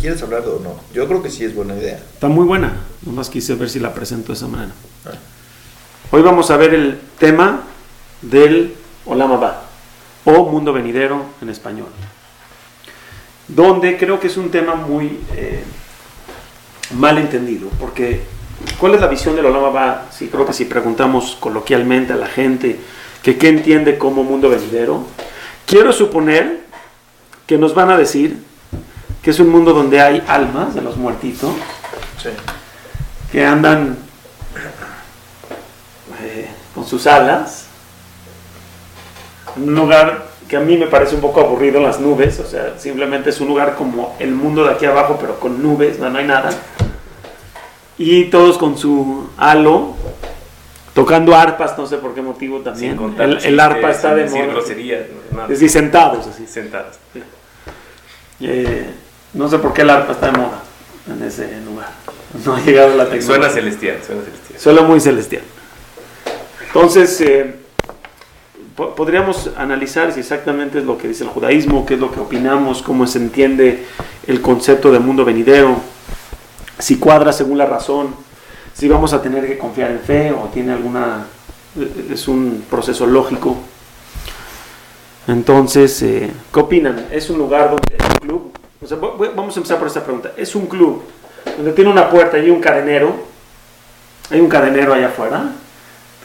¿Quieres hablar o no? Yo creo que sí es buena idea. Está muy buena. Nomás quise ver si la presento de esa manera. Ah. Hoy vamos a ver el tema del Olamaba o mundo venidero en español. Donde creo que es un tema muy eh, mal entendido. Porque, ¿cuál es la visión del Olamaba? Sí, creo que si preguntamos coloquialmente a la gente que qué entiende como mundo venidero, quiero suponer que nos van a decir que es un mundo donde hay almas de los muertitos que andan eh, con sus alas un lugar que a mí me parece un poco aburrido las nubes, o sea, simplemente es un lugar como el mundo de aquí abajo, pero con nubes, no, hay nada. Y todos con su halo, tocando arpas, no sé por qué motivo también. El, arpa está de moda. Es decir, sentados así. Sentados. Eh, no sé por qué el arpa está de moda en ese lugar. No ha llegado la tecnología. Suena celestial, suena celestial. Suena muy celestial. Entonces, eh, podríamos analizar si exactamente es lo que dice el judaísmo, qué es lo que opinamos, cómo se entiende el concepto de mundo venidero, si cuadra según la razón, si vamos a tener que confiar en fe o tiene alguna es un proceso lógico. Entonces, eh, ¿qué opinan? ¿Es un lugar donde es un club? vamos a empezar por esta pregunta. ¿Es un club donde tiene una puerta y un cadenero? Hay un cadenero allá afuera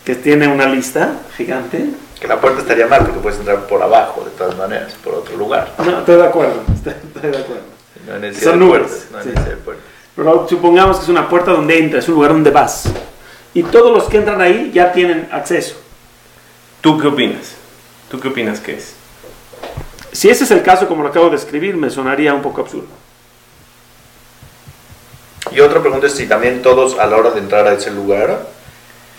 que tiene una lista gigante. Que la puerta estaría mal porque puedes entrar por abajo, de todas maneras, por otro lugar. No, estoy de acuerdo, estoy, de acuerdo. Son nubes. Pero supongamos que es una puerta donde entras, es un lugar donde vas. Y todos los que entran ahí ya tienen acceso. ¿Tú qué opinas? ¿Tú qué opinas que es? Si ese es el caso, como lo acabo de escribir, me sonaría un poco absurdo. Y otra pregunta es si también todos a la hora de entrar a ese lugar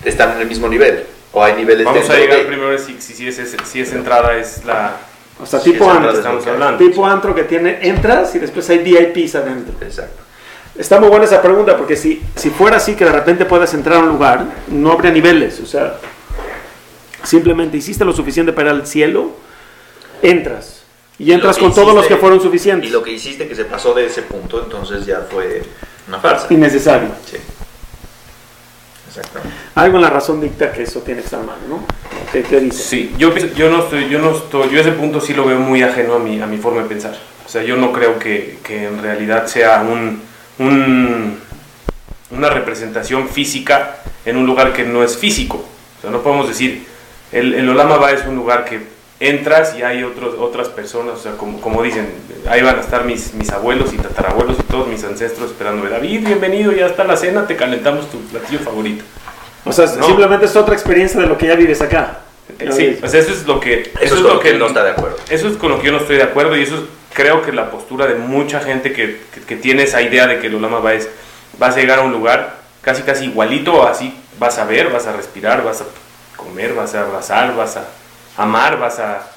están en el mismo nivel o hay niveles Vamos a llegar primero si, si, si, esa entrada es la... O sea, tipo antro, estamos hablando. Tipo antro que tiene, entras y después hay VIPs adentro. Exacto. Está muy buena esa pregunta porque si, si fuera así que de repente puedas entrar a un lugar, no habría niveles. O sea, simplemente hiciste lo suficiente para ir al cielo, entras y entras con todos los que fueron suficientes. Y lo que hiciste que se pasó de ese punto, entonces ya fue una farsa. Innecesario. Sí. Exactamente. Algo en la razón dicta que eso tiene que estar mal, ¿no? ¿Qué, qué dice? Sí, yo, yo no estoy, yo no estoy, yo ese punto sí lo veo muy ajeno a mi, a mi forma de pensar. O sea, yo no creo que, que en realidad sea un, un, una representación física en un lugar que no es físico. O sea, no podemos decir, el, el Olama Ba es un lugar que entras y hay otros, otras personas, o sea, como, como dicen, ahí van a estar mis, mis abuelos y tatarabuelos y todos mis ancestros esperándome, David, bienvenido, ya está la cena, te calentamos tu platillo favorito. O sea, simplemente es otra experiencia de lo que ya vives acá. Eh, sí, o sea, eso es lo que... Eso, es lo que, no está de acuerdo. Eso es con lo que yo no estoy de acuerdo y eso es, creo que la postura de mucha gente que, que, tiene esa idea de que el Olama va es, vas a llegar a un lugar casi casi igualito, así vas a ver, vas a respirar, vas a comer, vas a abrazar, vas a amar, vas a...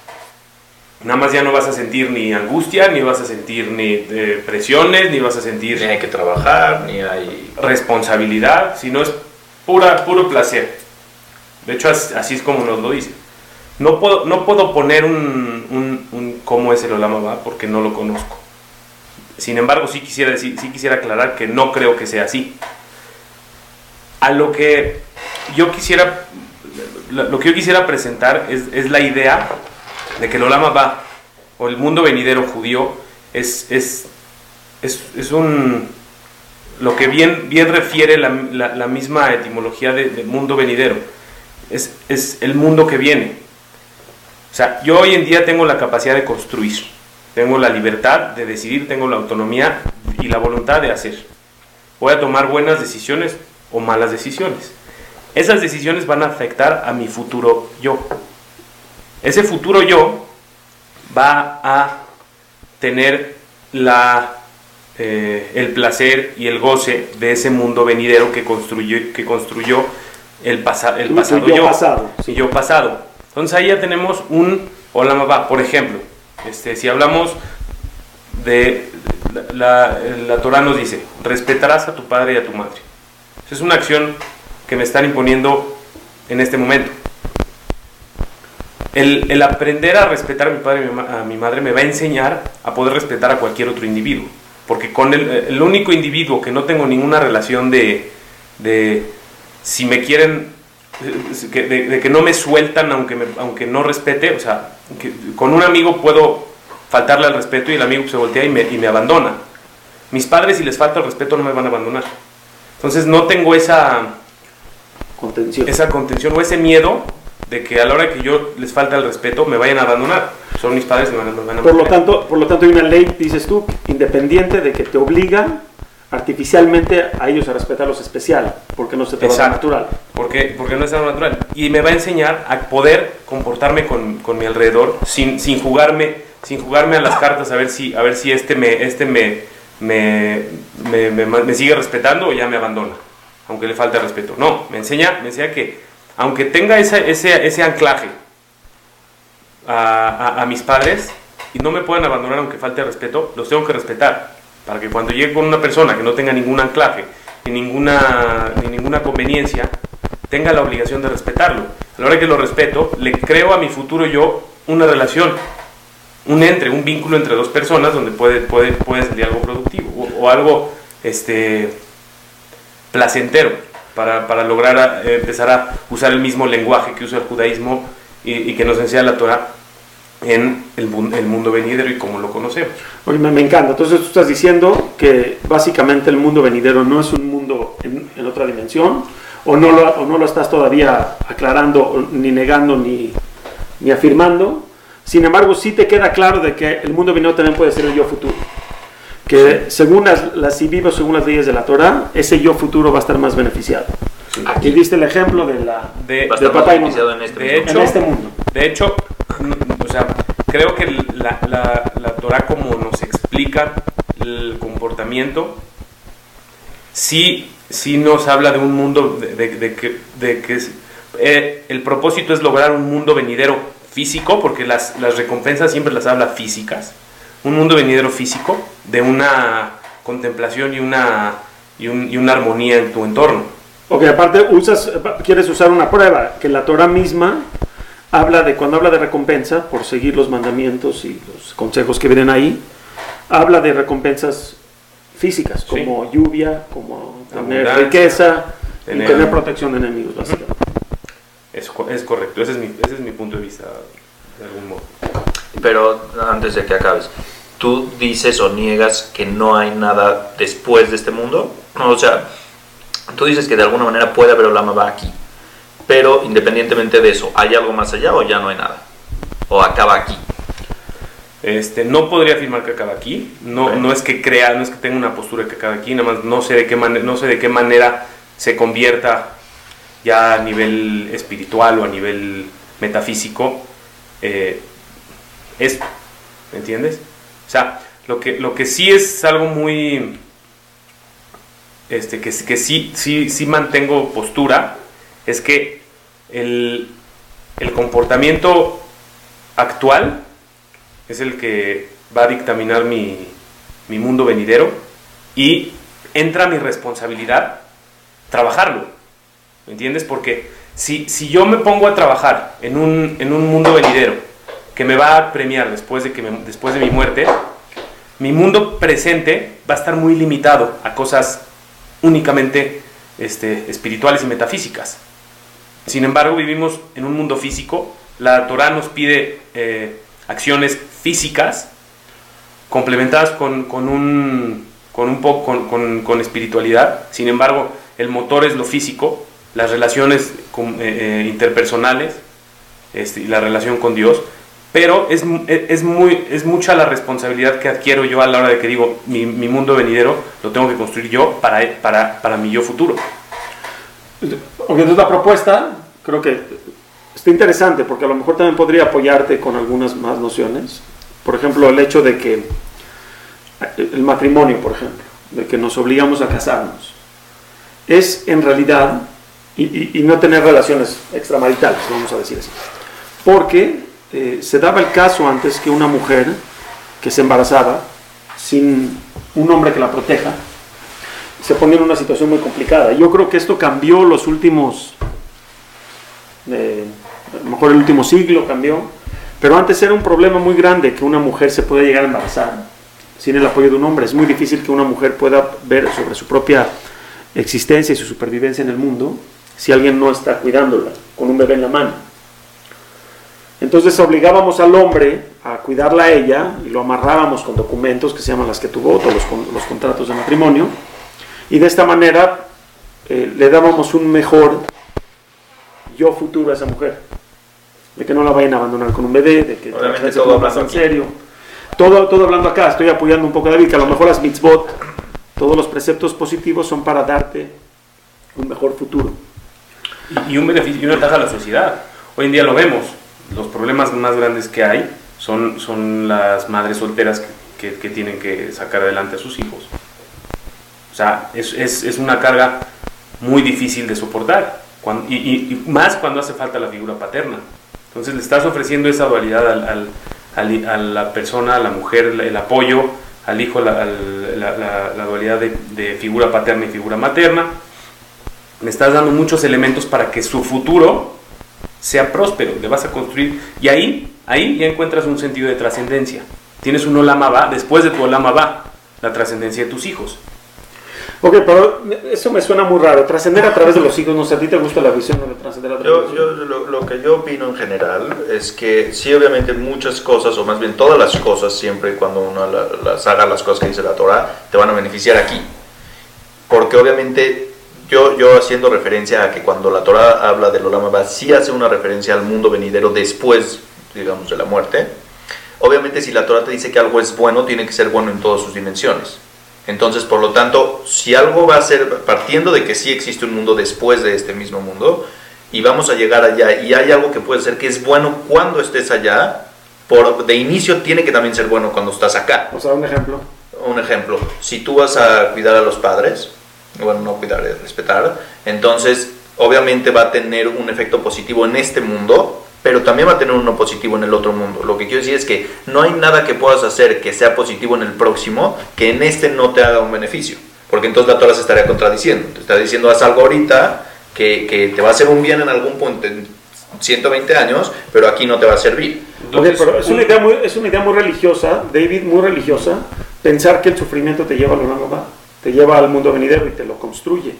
Nada más ya no vas a sentir ni angustia, ni vas a sentir ni eh, presiones, ni vas a sentir... Ni hay que trabajar, ni hay... Responsabilidad, sino es pura, puro placer. De hecho, así es como nos lo dice. No puedo, no puedo poner un, un, cómo es el Olama porque no lo conozco. Sin embargo, sí quisiera, decir, sí quisiera aclarar que no creo que sea así. A lo que yo quisiera lo que yo quisiera presentar es, la idea de que el Olama va, o el mundo venidero judío, es, es, es, un, lo que bien, bien refiere la, misma etimología de, mundo venidero, es, es el mundo que viene. O sea, yo hoy en día tengo la capacidad de construir, tengo la libertad de decidir, tengo la autonomía y la voluntad de hacer. Voy a tomar buenas decisiones o malas decisiones. Esas decisiones van a afectar a mi futuro yo. Ese futuro yo va a tener la, eh, el placer y el goce de ese mundo venidero que construyó, que construyó el, el pasado yo. Pasado, yo pasado. Entonces ahí ya tenemos un Olamaba. Por ejemplo, este, si hablamos de la, la Torah nos dice, respetarás a tu padre y a tu madre. Es una acción que me están imponiendo en este momento. el, el aprender a respetar a mi padre y a mi madre me va a enseñar a poder respetar a cualquier otro individuo. Porque con el, el único individuo que no tengo ninguna relación de, de si me quieren, eh, que- de, de que no me sueltan aunque, me- aunque no respete, o sea, que con un amigo puedo faltarle al respeto y el amigo se voltea y me, y me abandona. Mis padres, si les falta el respeto, no me van a abandonar. Entonces no tengo esa, Contención. esa contención o ese miedo de que a la hora que yo les falta el respeto me vayan a abandonar. Son mis padres y me van a, me van a Por lo tanto, por lo tanto hay una ley, dices tú, independiente de que te obliga artificialmente a ellos a respetar los especial, porque no se te va a natural. Porque, porque no es algo natural. Y me va a enseñar a poder comportarme con, con mi alrededor sin, sin jugarme sin jugarme a las cartas a ver si, a ver si este, me, este me, me, me- me sigue respetando o ya me abandona, aunque le falte respeto. No, me enseña, me enseña que aunque tenga ese, ese, ese anclaje a, mis padres y no me puedan abandonar aunque falte respeto, los tengo que respetar. Para que cuando llegue con una persona que no tenga ningún anclaje ni ninguna, ni ninguna conveniencia, tenga la obligación de respetarlo. A la hora que lo respeto, le creo a mi futuro yo una relación, un entre, un vínculo entre dos personas donde puede, puede, puede salir algo productivo o, o algo este, placentero para, para lograr eh, empezar a usar el mismo lenguaje que usa el judaísmo y, que nos enseña la Torah en el, mun- el mundo venidero y como lo conocemos. Oye, me, encanta. Entonces tú estás diciendo que básicamente el mundo venidero no es un mundo en, en otra dimensión, o no, lo, o no lo estás todavía aclarando, ni negando, ni, ni afirmando. Sin embargo, sí te queda claro de que el mundo venidero también puede ser el yo futuro. Que según las, las, si vivo según las leyes de la Torah, ese yo futuro va a estar más beneficiado. Aquí diste el ejemplo de la De, de papá y beneficiado mamá. en este De mismo en este mundo. De hecho, o sea, creo que la, la, la Torah como nos explica el comportamiento, sí, sí nos habla de un mundo de, de- de que, de que es- eh, el propósito es lograr un mundo venidero físico, porque las, las recompensas siempre las habla físicas, un mundo venidero físico de una contemplación y una, y, un- y una armonía en tu entorno. Ok, aparte usas, quieres usar una prueba, que la Torah misma habla de, cuando habla de recompensa, por seguir los mandamientos y los consejos que vienen ahí, habla de recompensas físicas, Sí. como lluvia, como tener riqueza tener- y tener protección de enemigos, básicamente. Es, es correcto, ese es, mi, ese es mi punto de vista, de algún modo. Pero antes de que acabes, ¿tú dices o niegas que no hay nada después de este mundo? O sea, tú dices que de alguna manera puede haber Olama va aquí, pero independientemente de eso, ¿hay algo más allá o ya no hay nada? ¿O acaba aquí? Este, no podría afirmar que acaba aquí. No, no es que crea, no es que tenga una postura que acaba aquí. Nada más no sé de qué manera, no sé de qué manera se convierta ya a nivel espiritual o a nivel metafísico. eh, esto, ¿me entiendes? O sea, lo que, lo que sí es algo muy, este, que, que sí, sí, sí mantengo postura, es que el, el comportamiento actual es el que va a dictaminar mi, mi mundo venidero y entra mi responsabilidad trabajarlo. ¿Me entiendes? Porque si, si yo me pongo a trabajar en un, en un mundo venidero que me va a premiar después de, que después de mi muerte, mi mundo presente va a estar muy limitado a cosas únicamente este, espirituales y metafísicas. Sin embargo, vivimos en un mundo físico. La Torah nos pide eh, acciones físicas complementadas con, con un, con, un poco, con, con- con espiritualidad. Sin embargo, el motor es lo físico, las relaciones eh, eh, interpersonales este, y la relación con Dios. Pero es, es, es muy, es mucha la responsabilidad que adquiero yo a la hora de que digo, mi, mi mundo venidero lo tengo que construir yo para, para, para mi yo futuro. Ok, entonces la propuesta creo que está interesante porque a lo mejor también podría apoyarte con algunas más nociones. Por ejemplo, el hecho de que el matrimonio, por ejemplo, de que nos obligamos a casarnos, es en realidad, y, y- y no tener relaciones extramaritales, vamos a decir así, porque eh, se daba el caso antes que una mujer que se embarazaba sin un hombre que la proteja, se ponía en una situación muy complicada. Yo creo que esto cambió los últimos, eh, lo mejor el último siglo cambió, pero antes era un problema muy grande que una mujer se pueda llegar a embarazar sin el apoyo de un hombre. Es muy difícil que una mujer pueda ver sobre su propia existencia y su supervivencia en el mundo si alguien no está cuidándola con un bebé en la mano. Entonces obligábamos al hombre a cuidarla a ella y lo amarrábamos con documentos que se llaman las que tuvo, todos los, los contratos de matrimonio, y de esta manera eh, le dábamos un mejor yo futuro a esa mujer. De que no la vayan a abandonar con un bebé, de que Obviamente todo hablando en serio. Todo, todo hablando acá, estoy apoyando un poco a David, que a lo mejor las mitzvot, todos los preceptos positivos son para darte un mejor futuro. y, y un beneficio y una ventaja a la sociedad. Hoy en día lo vemos. Los problemas más grandes que hay son, son las madres solteras que, que- que tienen que sacar adelante a sus hijos. O sea, es, es- es una carga muy difícil de soportar. Cuan- y, y- y más cuando hace falta la figura paterna. Entonces le estás ofreciendo esa dualidad al- al- al- a la persona, a la mujer, el, apoyo, al hijo, la, la- la- la dualidad de, de figura paterna y figura materna le estás dando muchos elementos para que su futuro sea próspero, le vas a construir y ahí, ahí ya encuentras un sentido de trascendencia. Tienes un olama va, después de tu olama va, la trascendencia de tus hijos. Ok, pero eso me suena muy raro. Trascender a través de los hijos, no sé, ¿a ti te gusta la visión de trascender a través de Yo, los yo- lo, lo que yo opino en general es que sí, obviamente muchas cosas, o más bien todas las cosas, siempre y cuando uno la- las haga las cosas que dice la Torah, te van a beneficiar aquí. Porque obviamente yo, yo haciendo referencia a que cuando la Torah habla del Olam Abba, sí hace una referencia al mundo venidero después, digamos, de la muerte. Obviamente si la Torah te dice que algo es bueno, tiene que ser bueno en todas sus dimensiones. Entonces, por lo tanto, si algo va a ser, partiendo de que sí existe un mundo después de este mismo mundo, y vamos a llegar allá, y hay algo que puede ser que es bueno cuando estés allá, por, de inicio tiene que también ser bueno cuando estás acá. O sea, un ejemplo. Un ejemplo, si tú vas a cuidar a los padres, bueno, no cuidar, es respetar, entonces obviamente va a tener un efecto positivo en este mundo, pero también va a tener uno positivo en el otro mundo. Lo que quiero decir es que no hay nada que puedas hacer que sea positivo en el próximo que en este no te haga un beneficio, porque entonces la Torah se estaría contradiciendo. Te está diciendo, haz algo ahorita que, que te va a hacer un bien en algún punto en 120 años, pero aquí no te va a servir. Ok, Entonces, pero es un- una, idea muy, es una idea muy religiosa, David, muy religiosa, pensar que el sufrimiento te lleva a lo va, te lleva al mundo venidero y te lo construye.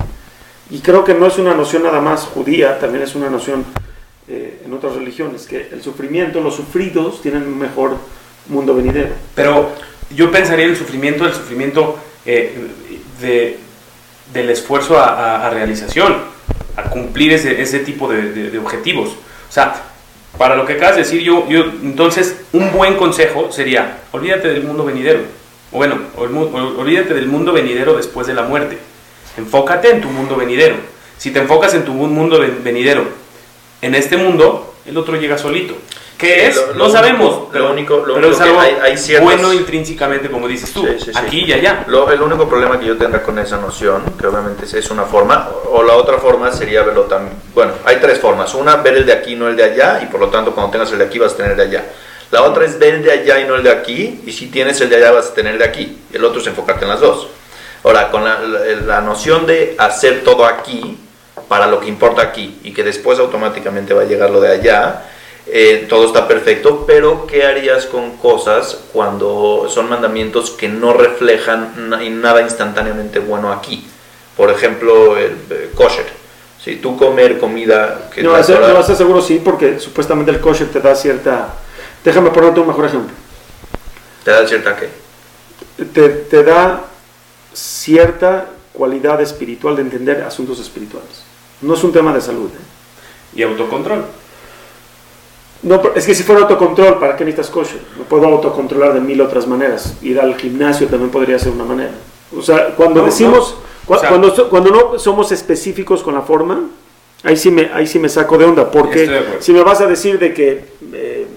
Y creo que no es una noción nada más judía, también es una noción eh, en otras religiones, que el sufrimiento, los sufridos tienen un mejor mundo venidero. Pero yo pensaría el sufrimiento, el sufrimiento eh, de, del esfuerzo a, realización, a cumplir ese, ese tipo de, objetivos. O sea, para lo que acabas de decir, yo, entonces, un buen consejo sería, olvídate del mundo venidero. O bueno, ol- ol- olvídate del mundo venidero después de la muerte. Enfócate en tu mundo venidero. Si te enfocas en tu mu- mundo ven- venidero, en este mundo, el otro llega solito. ¿Qué es? Lo- lo no único- sabemos. lo pero, único- lo pero único es que hay- hay bueno intrínsecamente, como dices tú. Sí, sí, sí. Aquí y allá. Lo- el único problema que yo tendrá con esa noción, que obviamente es- es una forma, o la otra forma sería verlo también. Bueno, hay tres formas. Una, ver el de aquí, no el de allá, y por lo tanto, cuando tengas el de aquí, vas a tener el de allá. La otra es ver el de allá y no el de aquí, y si tienes el de allá, vas a tener el de aquí. El otro es enfocarte en las dos. Ahora, con la, la- la noción de hacer todo aquí, para lo que importa aquí, y que después automáticamente va a llegar lo de allá, eh, todo está perfecto, pero ¿qué harías con cosas cuando son mandamientos que no reflejan na- nada instantáneamente bueno aquí? Por ejemplo, el eh, kosher. Si tú comer comida que No, Torah- no, ese seguro sí, porque supuestamente el kosher te da cierta... Déjame ponerte un mejor ejemplo. te da cierta que te, te da cierta cualidad espiritual de entender asuntos espirituales. No es un tema de salud. ¿eh? Y autocontrol. No, pero es que si fuera autocontrol, ¿para qué necesitas kosher? Me puedo autocontrolar de mil otras maneras. Ir al gimnasio también podría ser una manera. O sea, cuando No, decimos, no. cua- O sea- cuando, cuando no somos específicos con la forma, ahí sí me, ahí sí me saco de onda. De Porque si me vas a decir de que eh,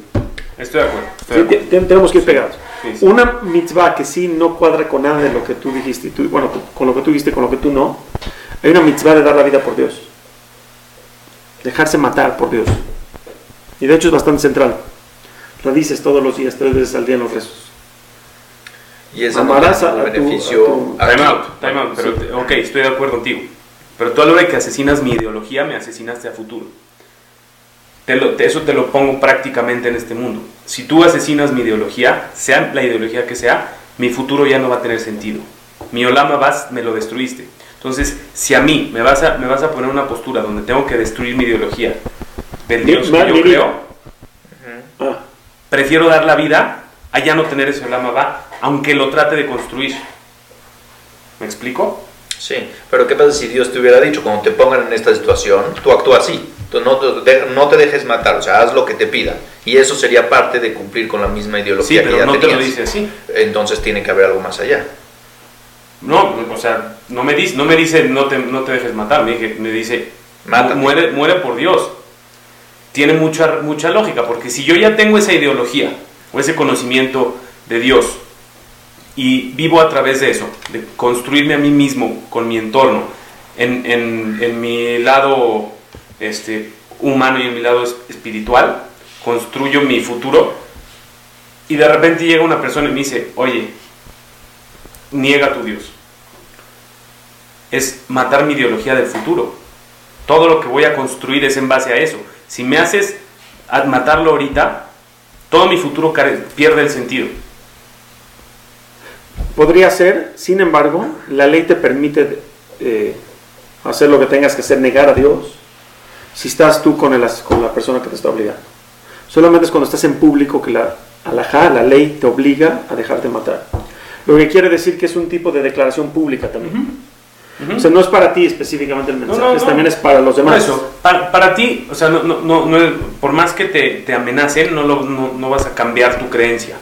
Estoy de acuerdo. estoy Sí, de te- acuerdo. te- tenemos que ir pegados. sí, sí. Una mitzvah que sí no cuadra con nada de lo que tú dijiste, tú- bueno, con lo que tú dijiste, con lo que tú no. Hay una mitzvah de dar la vida por Dios. Dejarse matar por Dios. Y de hecho es bastante central. La dices todos los días, tres veces al día en los rezos. y esa no Amarás a- ningún a tu- beneficio a tu-. Time out, time out. Pero, ok, estoy de acuerdo contigo. Pero tú a la hora que asesinas mi ideología, me asesinaste a futuro. Te lo- te- eso te lo pongo prácticamente en este mundo. Si tú asesinas mi ideología, sea la ideología que sea, mi futuro ya no va a tener sentido. Mi Olama vas, me lo destruiste. Entonces, si a mí me vas a, me vas a poner una postura donde tengo que destruir mi ideología del Dios que yo creo, Ah, prefiero dar la vida a ya no tener ese Olama va, aunque lo trate de construir. ¿Me explico? Sí, pero ¿qué pasa si Dios te hubiera dicho, cuando te pongan en esta situación, tú actúa así, tú no, te no te dejes matar, o sea, haz lo que te pidan. Y eso sería parte de cumplir con la misma Sí, ideología que pero ya no te tenías. lo dice así. Entonces tiene que haber algo más allá. No, o sea, no me dice, no, me dice no, te, no te dejes matar, me, dije- me dice muere, muere por Dios. Tiene mucha, mucha lógica, porque si yo ya tengo esa ideología o ese conocimiento de Dios y vivo a través de eso, de construirme a mí mismo con mi entorno, en, en- mi lado este, humano y en mi lado es- espiritual, construyo mi futuro y de repente llega una persona y me dice, oye, niega tu Dios. Es matar mi ideología del futuro. Todo lo que voy a construir es en base a eso. Si me haces matarlo ahorita, todo mi futuro pierde el sentido. Podría ser, sin embargo, la ley te permite eh, hacer lo que tengas que hacer, negar a Dios, si estás tú con, el, con la persona que te está obligando. Solamente es cuando estás en público que la alajá, la ley, te obliga a dejarte matar. Lo que quiere decir que es un tipo de declaración pública también. O sea, no es para ti específicamente el mensaje, no, es- no. también es para los demás. eso, para, para ti, o sea, no, no, no, no por más que te, te amenacen, no, lo- no, no vas a cambiar tu creencia.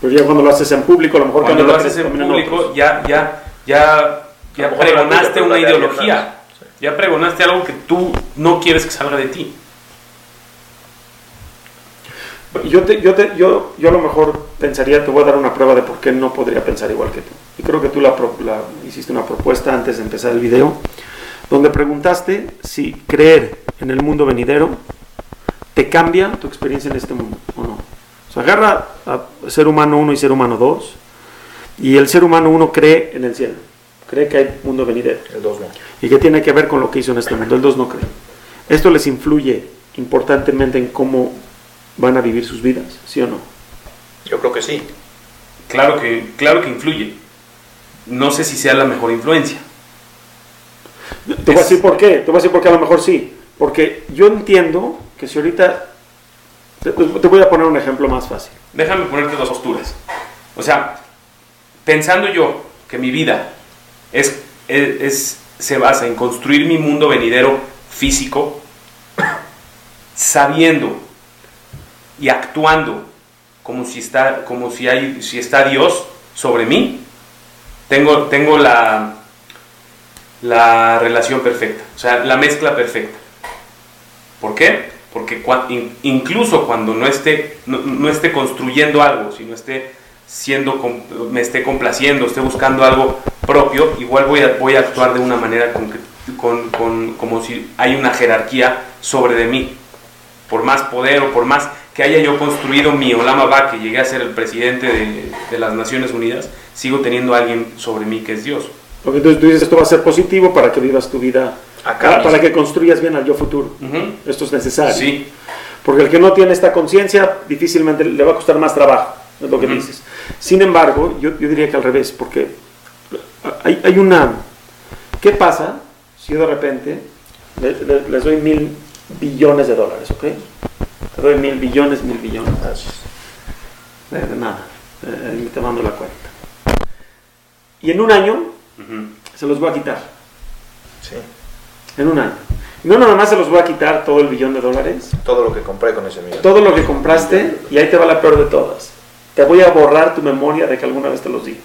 Pero ya cuando lo haces en público, a lo mejor Cuando lo haces en público, otros. ya, ya, ya, pregonaste una ideología. Sí. Ya pregonaste algo que tú no quieres que salga de ti. Yo, te- yo, te- yo, yo a lo mejor pensaría, te voy a dar una prueba de por qué no podría pensar igual que tú. Y creo que tú la, la- hiciste una propuesta antes de empezar el video, donde preguntaste si creer en el mundo venidero te cambia tu experiencia en este mundo o no. O sea, agarra a ser humano 1 y ser humano 2, y el ser humano 1 cree en el cielo, cree que hay mundo venidero El 2 no. y que tiene que ver con lo que hizo en este mundo. El 2 no cree. Esto les influye importantemente en cómo van a vivir sus vidas, ¿sí o no? Yo creo que sí. Claro que, claro que influye. No sé si sea la mejor influencia. Te voy a decir por qué, te voy a decir por qué a lo mejor sí. Porque yo entiendo que si ahorita... Te, voy a poner un ejemplo más fácil. Déjame ponerte dos posturas. O sea, pensando yo que mi vida es- es- se basa en construir mi mundo venidero físico, sabiendo y actuando como si está, como si hay, si está Dios sobre mí, tengo, tengo la, la relación perfecta, o sea, la mezcla perfecta. ¿Por qué? Porque cua- in- incluso cuando no esté, no, no esté construyendo algo, sino esté siendo, me esté complaciendo, esté buscando algo propio, igual voy a, voy a actuar de una manera con con- con- como si hay una jerarquía sobre de mí. Por más poder o por más que haya yo construido mi Olama Ba, que llegué a ser el presidente de, de las Naciones Unidas, sigo teniendo a alguien sobre mí que es Dios. Porque entonces tú dices, esto va a ser positivo para que vivas tu vida, Acá para, que construyas bien al yo futuro. Esto es necesario. Sí, Porque el que no tiene esta conciencia difícilmente le va a costar más trabajo, es lo que dices. Sin embargo, yo, yo diría que al revés, porque hay, hay una... ¿Qué pasa si yo de repente le- le- les doy mil billones de dólares, ok? Te doy mil billones, mil billones. De, de nada, eh, te mando la cuenta. Y en un año se los voy a quitar, Sí. En un año. No nada más se los voy a quitar todo el billón de dólares, Todo lo que compré con ese millón. todo lo que compraste y ahí te va la peor de todas. Te voy a borrar tu memoria de que alguna vez te los di.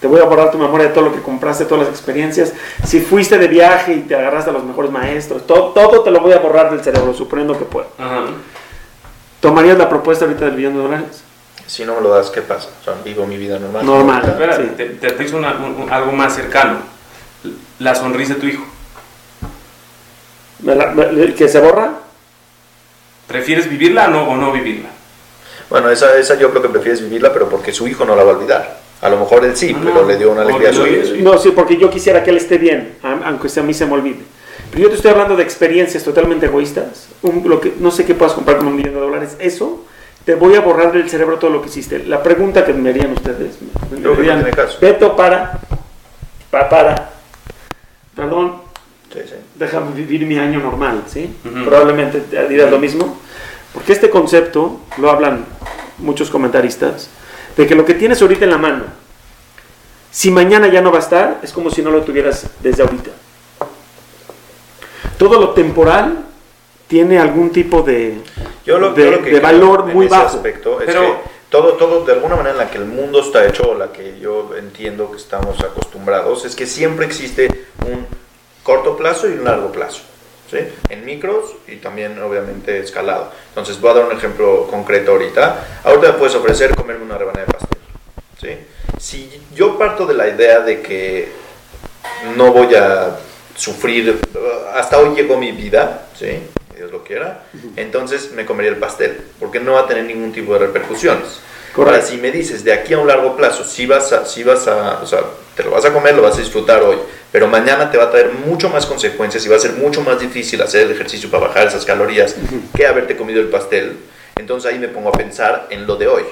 Te voy a borrar tu memoria de todo lo que compraste, todas las experiencias. Si fuiste de viaje y te agarraste a los mejores maestros, todo, todo te lo voy a borrar del cerebro, suponiendo que puedo. Ajá. ¿Tomarías la propuesta ahorita del billón de dólares? Si no me lo das, ¿qué pasa? O sea, vivo mi vida normal. Normal. Espera, Sí. te, te aterrizo una- un- un- algo más cercano. La sonrisa de tu hijo. ¿Me la- me- ¿Que se borra? ¿Prefieres vivirla o no, o no vivirla? Bueno, esa, esa yo creo que prefieres vivirla, pero porque su hijo no la va a olvidar. A lo mejor él sí, Ah, pero no. le dio una alegría a su hijo. No, sí, porque yo quisiera que él esté bien, aunque sea a mí se me olvide. Pero yo te estoy hablando de experiencias totalmente egoístas. Un- lo que, no sé qué puedas comprar con un millón de dólares. Eso te voy a borrar del cerebro todo lo que hiciste. La pregunta que me harían ustedes. Me no dirían, tiene caso. Beto, para. Pa- para. Perdón. Déjame vivir mi año normal, ¿sí? Probablemente te dirás lo mismo. Porque este concepto, lo hablan muchos comentaristas, de que lo que tienes ahorita en la mano, si mañana ya no va a estar, es como si no lo tuvieras desde ahorita. Todo lo temporal tiene algún tipo de, Yo lo, de, yo lo que de valor en muy ese bajo. aspecto es Pero- que todo, todo, de alguna manera en la que el mundo está hecho, o la que yo entiendo que estamos acostumbrados, es que siempre existe un corto plazo y un largo plazo. ¿sí? En micros y también obviamente escalado. Entonces voy a dar un ejemplo concreto ahorita. Ahorita me puedes ofrecer comerme una rebanada de pastel. ¿sí? Si yo parto de la idea de que no voy a sufrir, hasta hoy llegó mi vida, ¿sí? Dios lo quiera, entonces me comería el pastel, porque no va a tener ningún tipo de repercusiones. Ahora, Correcto. si me dices de aquí a un largo plazo, si vas a, si vas a, o sea, te lo vas a comer, lo vas a disfrutar hoy, pero mañana te va a traer mucho más consecuencias y va a ser mucho más difícil hacer el ejercicio para bajar esas calorías que haberte comido el pastel, entonces ahí me pongo a pensar en lo de hoy,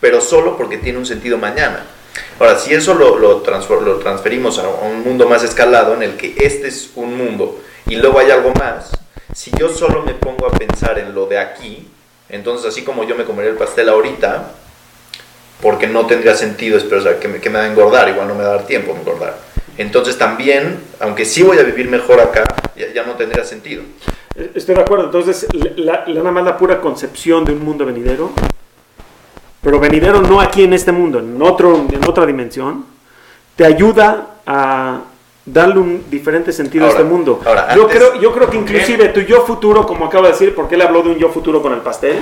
pero solo porque tiene un sentido mañana. Ahora, si eso lo, lo, lo transferimos a un mundo más escalado en el que este es un mundo y luego hay algo más, si yo solo me pongo a pensar en lo de aquí, entonces así como yo me comería el pastel ahorita, porque no tendría sentido esperar que, me, que me va a engordar, igual no me va a tiempo a engordar. Entonces también, aunque sí voy a vivir mejor acá, ya, ya no tendría sentido. Eh, Estoy de acuerdo. Entonces, la, la- nada más la pura concepción de un mundo venidero, pero venidero no aquí en este mundo, en, otro, en otra dimensión, te ayuda a darle un diferente sentido Ahora, a este mundo. ahora, yo, antes- creo, yo creo que inclusive tu yo futuro, como acabo de decir, porque él habló de un yo futuro con el pastel,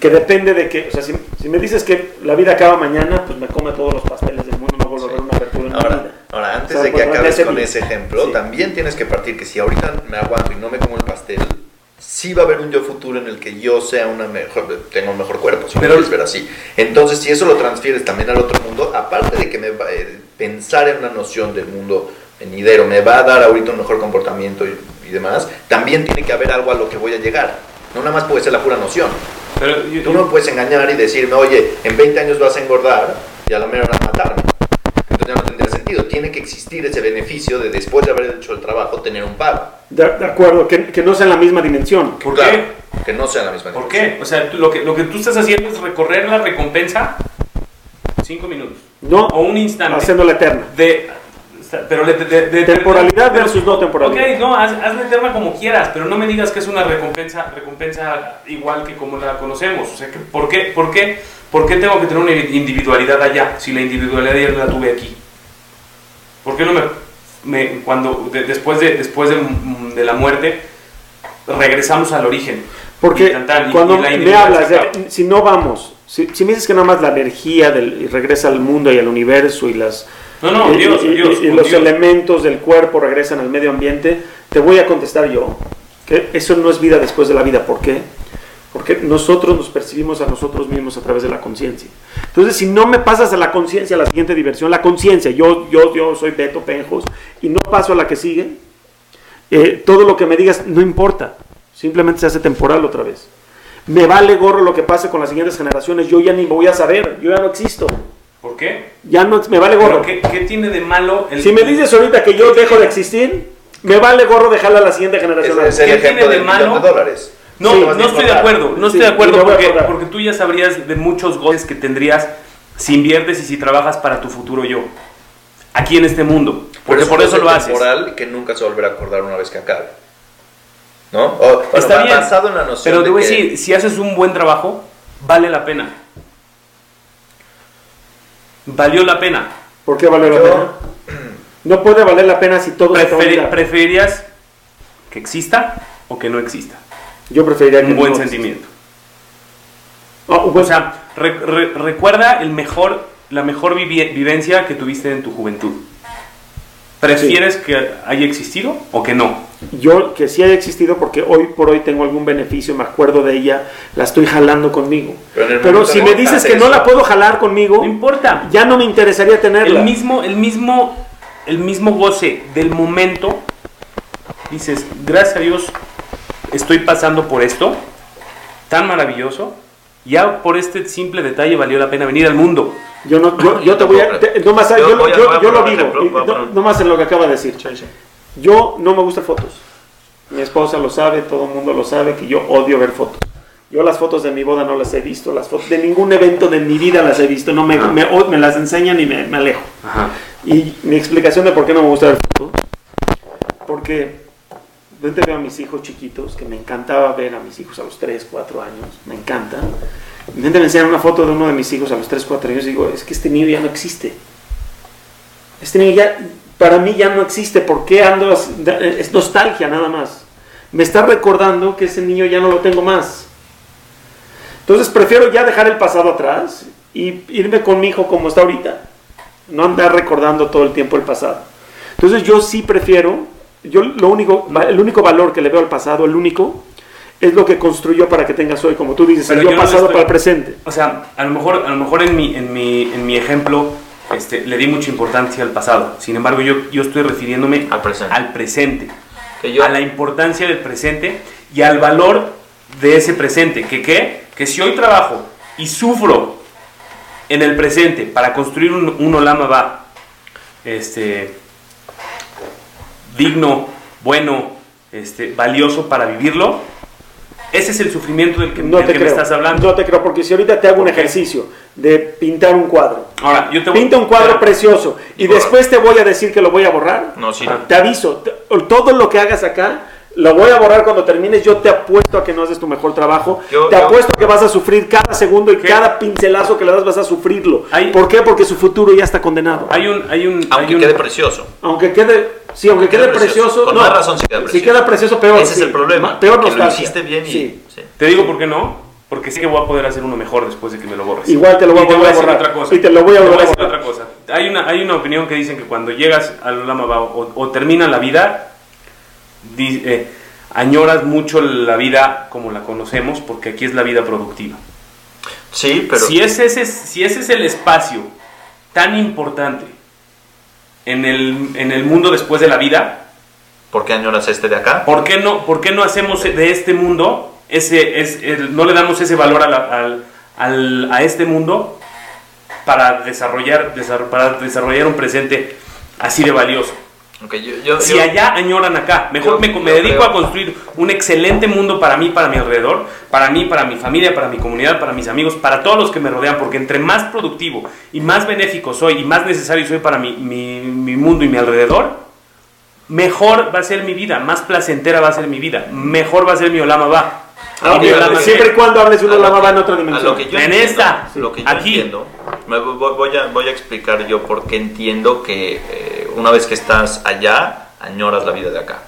que depende de que, o sea, si, si me dices que la vida acaba mañana, pues me come todos los pasteles del mundo, no vuelvo a ver una apertura en mi Ahora, vida. ahora antes O sea, de que bueno, acabes ese con mi- ese ejemplo, sí. también tienes que partir que si ahorita me aguanto y no me como el pastel, sí va a haber un yo futuro en el que yo sea una mejor, tenga un mejor cuerpo, si Pero- quieres ver así. Entonces, si eso lo transfieres también al otro mundo, aparte de que me eh, pensar en una noción del mundo venidero me va a dar ahorita un mejor comportamiento y, y demás, también tiene que haber algo a lo que voy a llegar. No nada más puede ser la pura noción. Pero yo- Tú no puedes engañar y decirme, oye, en 20 años vas a engordar y a la mera hora matarme. Entonces ya no tendría sentido. Tiene que existir ese beneficio de después de haber hecho el trabajo tener un pago. De, de acuerdo, que, que no sea en la misma dimensión. ¿Por Claro, qué? Que no sea la misma ¿Por dimensión. qué? O sea, tú- lo, que, lo que tú estás haciendo es recorrer la recompensa cinco minutos. No O un instante. haciendo la eterna. De, pero de, de- de- Temporalidad pero- versus no temporalidad. Ok, no, haz, hazla eterna como quieras, pero no me digas que es una recompensa, recompensa igual que como la conocemos. O sea, que, ¿por, qué, por, qué, ¿por qué tengo que tener una individualidad allá si la individualidad ya la tuve aquí? ¿Por qué no me, me- cuando de- después, de, después de, de la muerte regresamos al origen? Porque Y cuando y me hablas de, si no vamos, si, si me dices que nada más la energía del, y regresa al mundo y al universo y las No, no, y, Dios, y- Dios, y los Dios. elementos del cuerpo regresan al medio ambiente, te voy a contestar yo que eso no es vida después de la vida. ¿Por qué? Porque nosotros nos percibimos a nosotros mismos a través de la conciencia. Entonces, si no me pasas a la conciencia, a la siguiente diversión, la conciencia, yo, yo, yo soy Beto Penjos, y no paso a la que sigue, eh, todo lo que me digas no importa. Simplemente se hace temporal otra vez. Me vale gorro lo que pase con las siguientes generaciones. Yo ya ni voy a saber. Yo ya no existo. ¿Por qué? Ya no me vale gorro. ¿Pero qué, qué tiene de malo el Si me dices ahorita que yo dejo de existir, me vale gorro dejarle a la siguiente generación. Es el ¿Qué tiene ejemplo de malo? de dólares. No, Sí, no estoy de acuerdo, no Sí, estoy de acuerdo porque, porque tú ya sabrías de muchos goles que tendrías si inviertes y si trabajas para tu futuro yo, aquí en este mundo, porque por eso es lo haces. temporal que nunca se volverá a acordar una vez que acabe. ¿No? O, bueno, Está bien, basado en la noción pero te voy a decir, si haces un buen trabajo, vale la pena. Valió la pena. ¿Por qué vale la pena? No puede valer la pena si todo Preferi-. ¿Preferirías que exista o que no exista? Yo preferiría que Un buen no- sentimiento. Ah, un buen- O sea, re- re- recuerda el mejor, la mejor vivencia que tuviste en tu juventud. ¿Prefieres que haya existido o que no? yo que sí haya existido porque hoy por hoy tengo algún beneficio, me acuerdo de ella, la estoy jalando conmigo. Pero si no me dices que no la puedo jalar conmigo, No importa. ya no me interesaría tenerla. El mismo, el mismo, el mismo goce del momento dices, gracias a Dios estoy pasando por esto tan maravilloso, ya por este simple detalle valió la pena venir al mundo. Yo, no, yo, yo te voy a. te- nomás, Yo yo, voy a- yo- yo lo vivo. no- poner- nomás en lo que acaba de decir. Yo no me gustan fotos. Mi esposa lo sabe, todo el mundo lo sabe, que yo odio ver fotos. Yo las fotos de mi boda no las he visto, las fotos de ningún evento de mi vida las he visto, no me, me, me las enseñan y me, me alejo. Ajá. Y mi explicación de por qué no me gusta ver fotos, porque yo te veo a mis hijos chiquitos, que me encantaba ver a mis hijos a los 3, 4 años, me encanta. Gente me enseña una foto de uno de mis hijos a los 3, 4 años y digo, es que este niño ya no existe. Este niño ya, para mí ya no existe, ¿por qué ando? Es nostalgia nada más. Me está recordando que ese niño ya no lo tengo más. Entonces prefiero ya dejar el pasado atrás y irme con mi hijo como está ahorita. No andar recordando todo el tiempo el pasado. Entonces yo sí prefiero, yo lo único, el único valor que le veo al pasado, el único, es lo que construyó para que tengas hoy, como tú dices, Pero el yo yo no pasado estoy- para el presente. O sea, a lo mejor, a lo mejor en, mi, en, mi, en mi ejemplo este, le di mucha importancia al pasado. Sin embargo, yo, yo estoy refiriéndome Al presente. al presente. Que yo- A la importancia del presente y al valor de ese presente. ¿Que qué? Que si hoy trabajo y sufro en el presente para construir un, un Olama va este, digno, bueno, este, valioso para vivirlo, ese es el sufrimiento del que, No del te que creo. me estás hablando. No te creo, porque si ahorita te hago un ejercicio de pintar un cuadro, Ahora, yo te voy- pinta un cuadro precioso y después te voy a decir que lo voy a borrar, No, sí. Ah. te aviso, te- todo lo que hagas acá, lo voy a borrar cuando termines, yo te apuesto a que no haces tu mejor trabajo, Yo- te yo- apuesto a que vas a sufrir cada segundo y ¿Qué? cada pincelazo que le das vas a sufrirlo. Hay- ¿Por qué? Porque su futuro ya está condenado. Hay un, hay un, Aunque hay un- quede precioso. Aunque quede, sí, aunque quede precioso. precioso, Con no. más razón si queda Si precioso. queda precioso, peor. Ese sí. es el problema. Peor que lo hiciste bien y... Sí. sí. Te digo por qué no, porque sé que voy a poder hacer uno mejor después de que me lo borres. Igual te lo voy Y a volver a decir borrar. otra cosa. Y te lo voy a Te volver a decir borrar. otra cosa. Hay una, hay una opinión que dicen que cuando llegas al Lama Ba o, o termina la vida, di- eh, añoras mucho la vida como la conocemos, porque aquí es la vida productiva. Sí, pero... Si, ese, ese, si ese es el espacio tan importante en el, en el mundo después de la vida, ¿Por qué añoras este de acá? ¿Por qué no, por qué no hacemos de este mundo, ese, es, el- no le damos ese valor a, la- al- al- a este mundo para desarrollar, desar- para desarrollar un presente así de valioso? Ok, yo, yo- Si yo- allá añoran acá, mejor yo- me, me dedico creo- a construir un excelente mundo para mí, para mi alrededor, para mí, para mi familia, para mi comunidad, para mis amigos, para todos los que me rodean, porque entre más productivo y más benéfico soy y más necesario soy para mi, mi- mi mundo y mi alrededor, mejor va a ser mi vida, más placentera va a ser mi vida, mejor va a ser mi Olama va. Ah, mi Olama siempre y cuando hables de una a lo lama que- va en otra dimensión. lo que yo En entiendo, esta, lo que yo aquí. entiendo, me voy, voy a, voy a explicar yo por qué entiendo que eh, una vez que estás allá, añoras la vida de acá.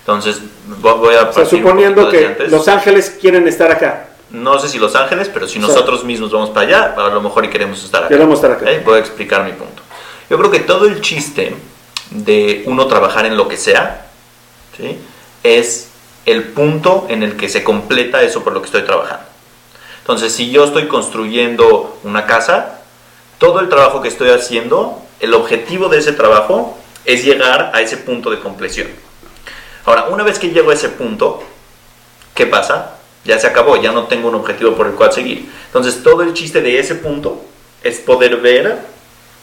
Entonces, vo- voy a O sea, suponiendo que. Los Ángeles quieren estar acá. No sé si Los Ángeles, pero si Sí. nosotros mismos vamos para allá, a lo mejor y queremos estar acá. Queremos estar acá. ¿Ok? Voy a explicar mi punto. Yo creo que todo el chiste de uno trabajar en lo que sea, ¿sí? es el punto en el que se completa eso por lo que estoy trabajando. Entonces, si yo estoy construyendo una casa, todo el trabajo que estoy haciendo, el objetivo de ese trabajo es llegar a ese punto de compleción. Ahora, una vez que llego a ese punto, ¿qué pasa? Ya se acabó, ya no tengo un objetivo por el cual seguir. Entonces, todo el chiste de ese punto es poder ver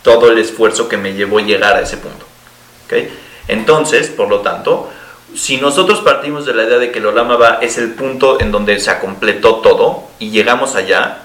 todo el esfuerzo que me llevó llegar a ese punto. ¿ok? Entonces, por lo tanto, si nosotros partimos de la idea de que el Olama va es el punto en donde se completó todo y llegamos allá,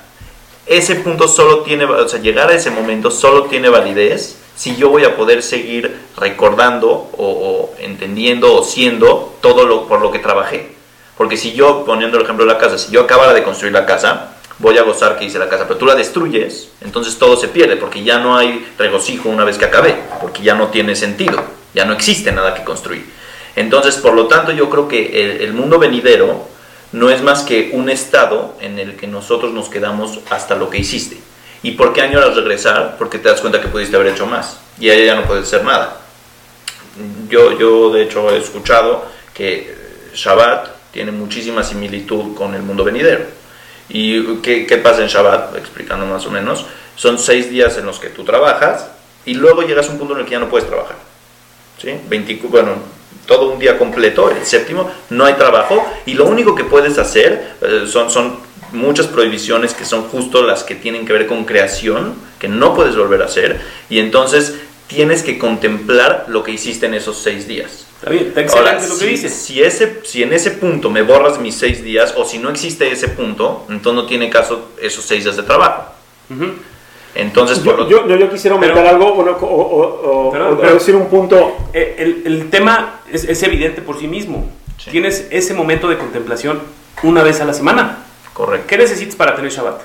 ese punto solo tiene, o sea, llegar a ese momento solo tiene validez si yo voy a poder seguir recordando o, entendiendo o siendo todo lo por lo que trabajé. Porque si yo, poniendo el ejemplo de la casa, si yo acabara de construir la casa, voy a gozar que hice la casa, pero tú la destruyes, entonces todo se pierde, porque ya no hay regocijo una vez que acabé, porque ya no tiene sentido, ya no existe nada que construir. Entonces, por lo tanto, yo creo que el mundo venidero no es más que un estado en el que nosotros nos quedamos hasta lo que hiciste. ¿Y por qué añoras regresar? Porque te das cuenta que pudiste haber hecho más y allá ya no puedes hacer nada. Yo, yo de hecho he escuchado que eh, Shabbat tiene muchísima similitud con el mundo venidero. ¿Y qué, qué pasa en Shabbat? Explicando más o menos. Son seis días en los que tú trabajas y luego llegas a un punto en el que ya no puedes trabajar. ¿Sí? 20 bueno, todo un día completo, el séptimo, no hay trabajo y lo único que puedes hacer eh, son, son muchas prohibiciones que son justo las que tienen que ver con creación, que no puedes volver a hacer y entonces tienes que contemplar lo que hiciste en esos seis días. Está bien, está excelente Ahora, lo que si, dices. si, ese, si en ese punto me borras mis seis días o si no existe ese punto, entonces no tiene caso esos seis días de trabajo. Ujú. Entonces, Yo, lo yo, yo- yo quisiera aumentar Pero- algo bueno, o, o- o- Pero- o pero- decir un punto. Eh, El, el tema es, es evidente por sí mismo. Sí. Tienes ese momento de contemplación una vez a la semana. correcto, ¿Qué necesitas para tener Shabbat?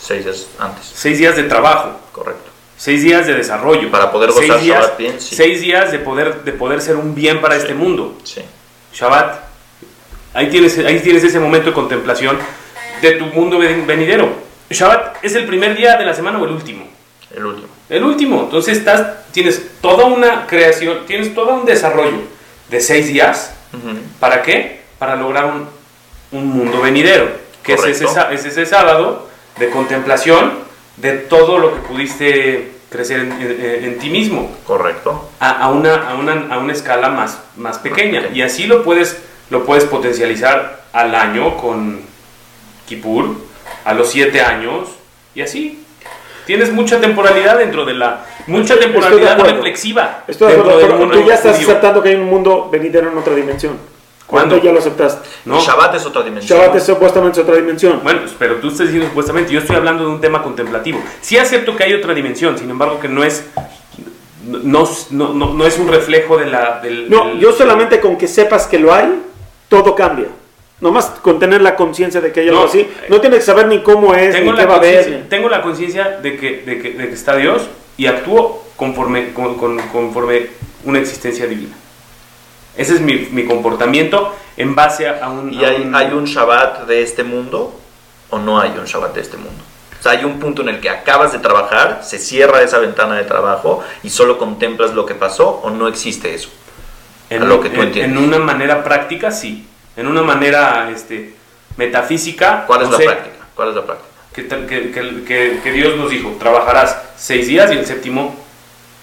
seis días antes, Seis días de trabajo, correcto. seis días de desarrollo. Para poder seis gozar días, Shabbat bien, sí. Seis días de poder, de poder ser un bien para este mundo. Sí, Shabbat. Ahí tienes, ahí tienes ese momento de contemplación de tu mundo ven- venidero. Shabbat es el primer día de la semana o el último. el último. El último. Entonces estás, tienes toda una creación, tienes todo un desarrollo de seis días. ¿Para qué? Para lograr un, un mundo venidero. Que es ese, es sábado de contemplación de todo lo que pudiste crecer en, en- en ti mismo Correcto. a, a una, a, una, a una escala más, más pequeña. pequeña. Y así lo puedes, lo puedes potencializar al año con Kippur, a los siete años, y así. Tienes mucha temporalidad dentro de la... Mucha Estoy de temporalidad reflexiva Estoy de acuerdo, pero mundo tú ya estás judío. aceptando que hay un mundo venidero en otra dimensión. ¿Cuándo? ya lo aceptaste? ¿no? Shabbat es otra dimensión. Shabbat es supuestamente otra dimensión. Bueno, pero tú estás diciendo supuestamente, yo estoy hablando de un tema contemplativo. Sí acepto que hay otra dimensión, sin embargo que no es... No, no, no, no es un reflejo de la... Del, No, del- yo solamente con que sepas que lo hay, todo cambia. Nomás con tener la conciencia de que hay algo No, así. No tienes que saber ni cómo es, tengo ni qué va a haber. tengo la conciencia de que, de, que, de que está Dios y actúo conforme, con- con- conforme una existencia divina. Ese es mi, mi comportamiento en base a, a un... ¿Y a hay, un- hay un Shabbat de este mundo o no hay un Shabbat de este mundo? O sea, hay un punto en el que acabas de trabajar, se cierra esa ventana de trabajo y solo contemplas lo que pasó o no existe eso. en, a lo que tú en- entiendes. en una manera práctica, sí. En una manera este, metafísica, ¿Cuál es no la sé, práctica? ¿Cuál es la práctica? Que, que- que- que- Dios nos dijo, trabajarás seis días y el séptimo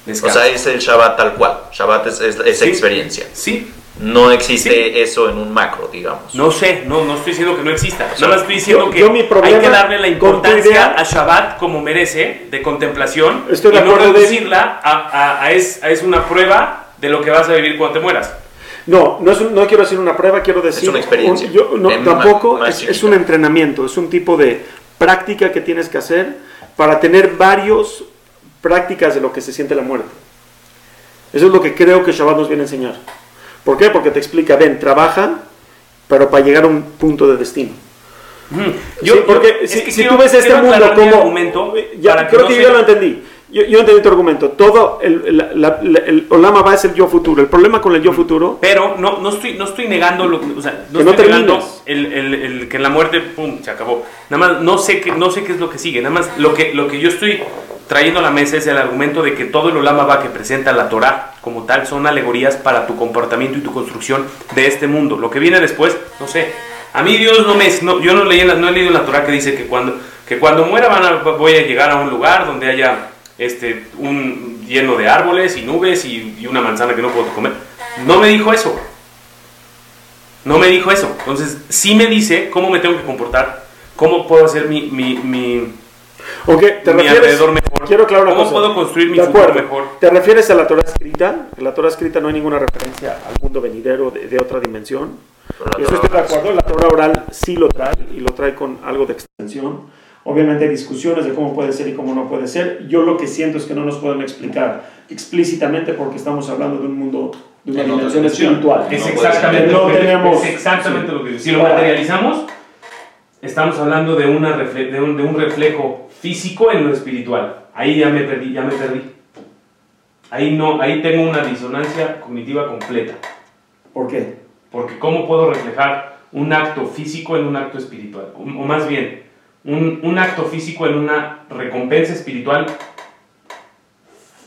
O sea, es el Shabbat tal cual. Shabbat es, es esa Sí. experiencia. sí, No existe eso en un macro, digamos. No sé, no, no estoy diciendo que no exista. O sea, Nada más estoy diciendo yo- que yo mi hay que darle la importancia a Shabbat como merece, de contemplación, Estoy de y no acuerdo, David. reducirla a, a- a es, a es una prueba de lo que vas a vivir cuando te mueras. No, no, es un- no quiero decir una prueba, quiero decir... una experiencia. un- yo- no, tampoco, es, es un entrenamiento, es un tipo de práctica que tienes que hacer para tener varios prácticas de lo que se siente la muerte. Eso es lo que creo que Shabbat nos viene a enseñar. ¿Por qué? Porque te explica, ven, trabaja, pero para llegar a un punto de destino. Sí, porque es si, que si quiero- tú ves este mundo como... ya, que creo no que se- yo lo entendí. Yo, yo entendí tu argumento. Todo el, la- la- el Olama va es el yo futuro. El problema con el yo futuro Pero no, no, estoy, no estoy negando, lo, o sea, no Que no estoy negando termines. el, el- el que en la muerte, pum, se acabó. Nada más, no sé, qué, no sé qué es lo que sigue. Nada más, lo que, lo que yo estoy trayendo a la mesa es el argumento de que todo el Olama va que presenta la Torah como tal son alegorías para tu comportamiento y tu construcción de este mundo. Lo que viene después, no sé. A mí Dios no me... no- yo no, leí no he leído la Torah que dice que cuando, que cuando muera van a- voy a llegar a un lugar donde haya este, un lleno de árboles y nubes y, y una manzana que no puedo comer. No me dijo eso. No me dijo eso. Entonces, sí me dice cómo me tengo que comportar, cómo puedo hacer mi, mi, mi, Ok, te mi refieres. alrededor mejor. Quiero aclarar una ¿Cómo cosa. puedo construir mi De futuro acuerdo. mejor? ¿Te refieres a la Torah escrita? En la Torah escrita no hay ninguna referencia al mundo venidero de, de otra dimensión. Yo estoy de acuerdo. La Torah oral sí lo trae y lo trae con algo de extensión. Obviamente hay discusiones de cómo puede ser y cómo no puede ser. Yo lo que siento es que no nos pueden explicar explícitamente porque estamos hablando de un mundo, de una En dimensión espiritual. Es exactamente, lo que, tenemos- es exactamente lo que Si lo materializamos, estamos hablando de, una refle- de, un, de un reflejo físico en lo espiritual. Ahí ya me perdí, ya me perdí. Ahí no, ahí tengo una disonancia cognitiva completa. ¿Por qué? Porque ¿cómo puedo reflejar un acto físico en un acto espiritual? O, o más bien, un, un acto físico en una recompensa espiritual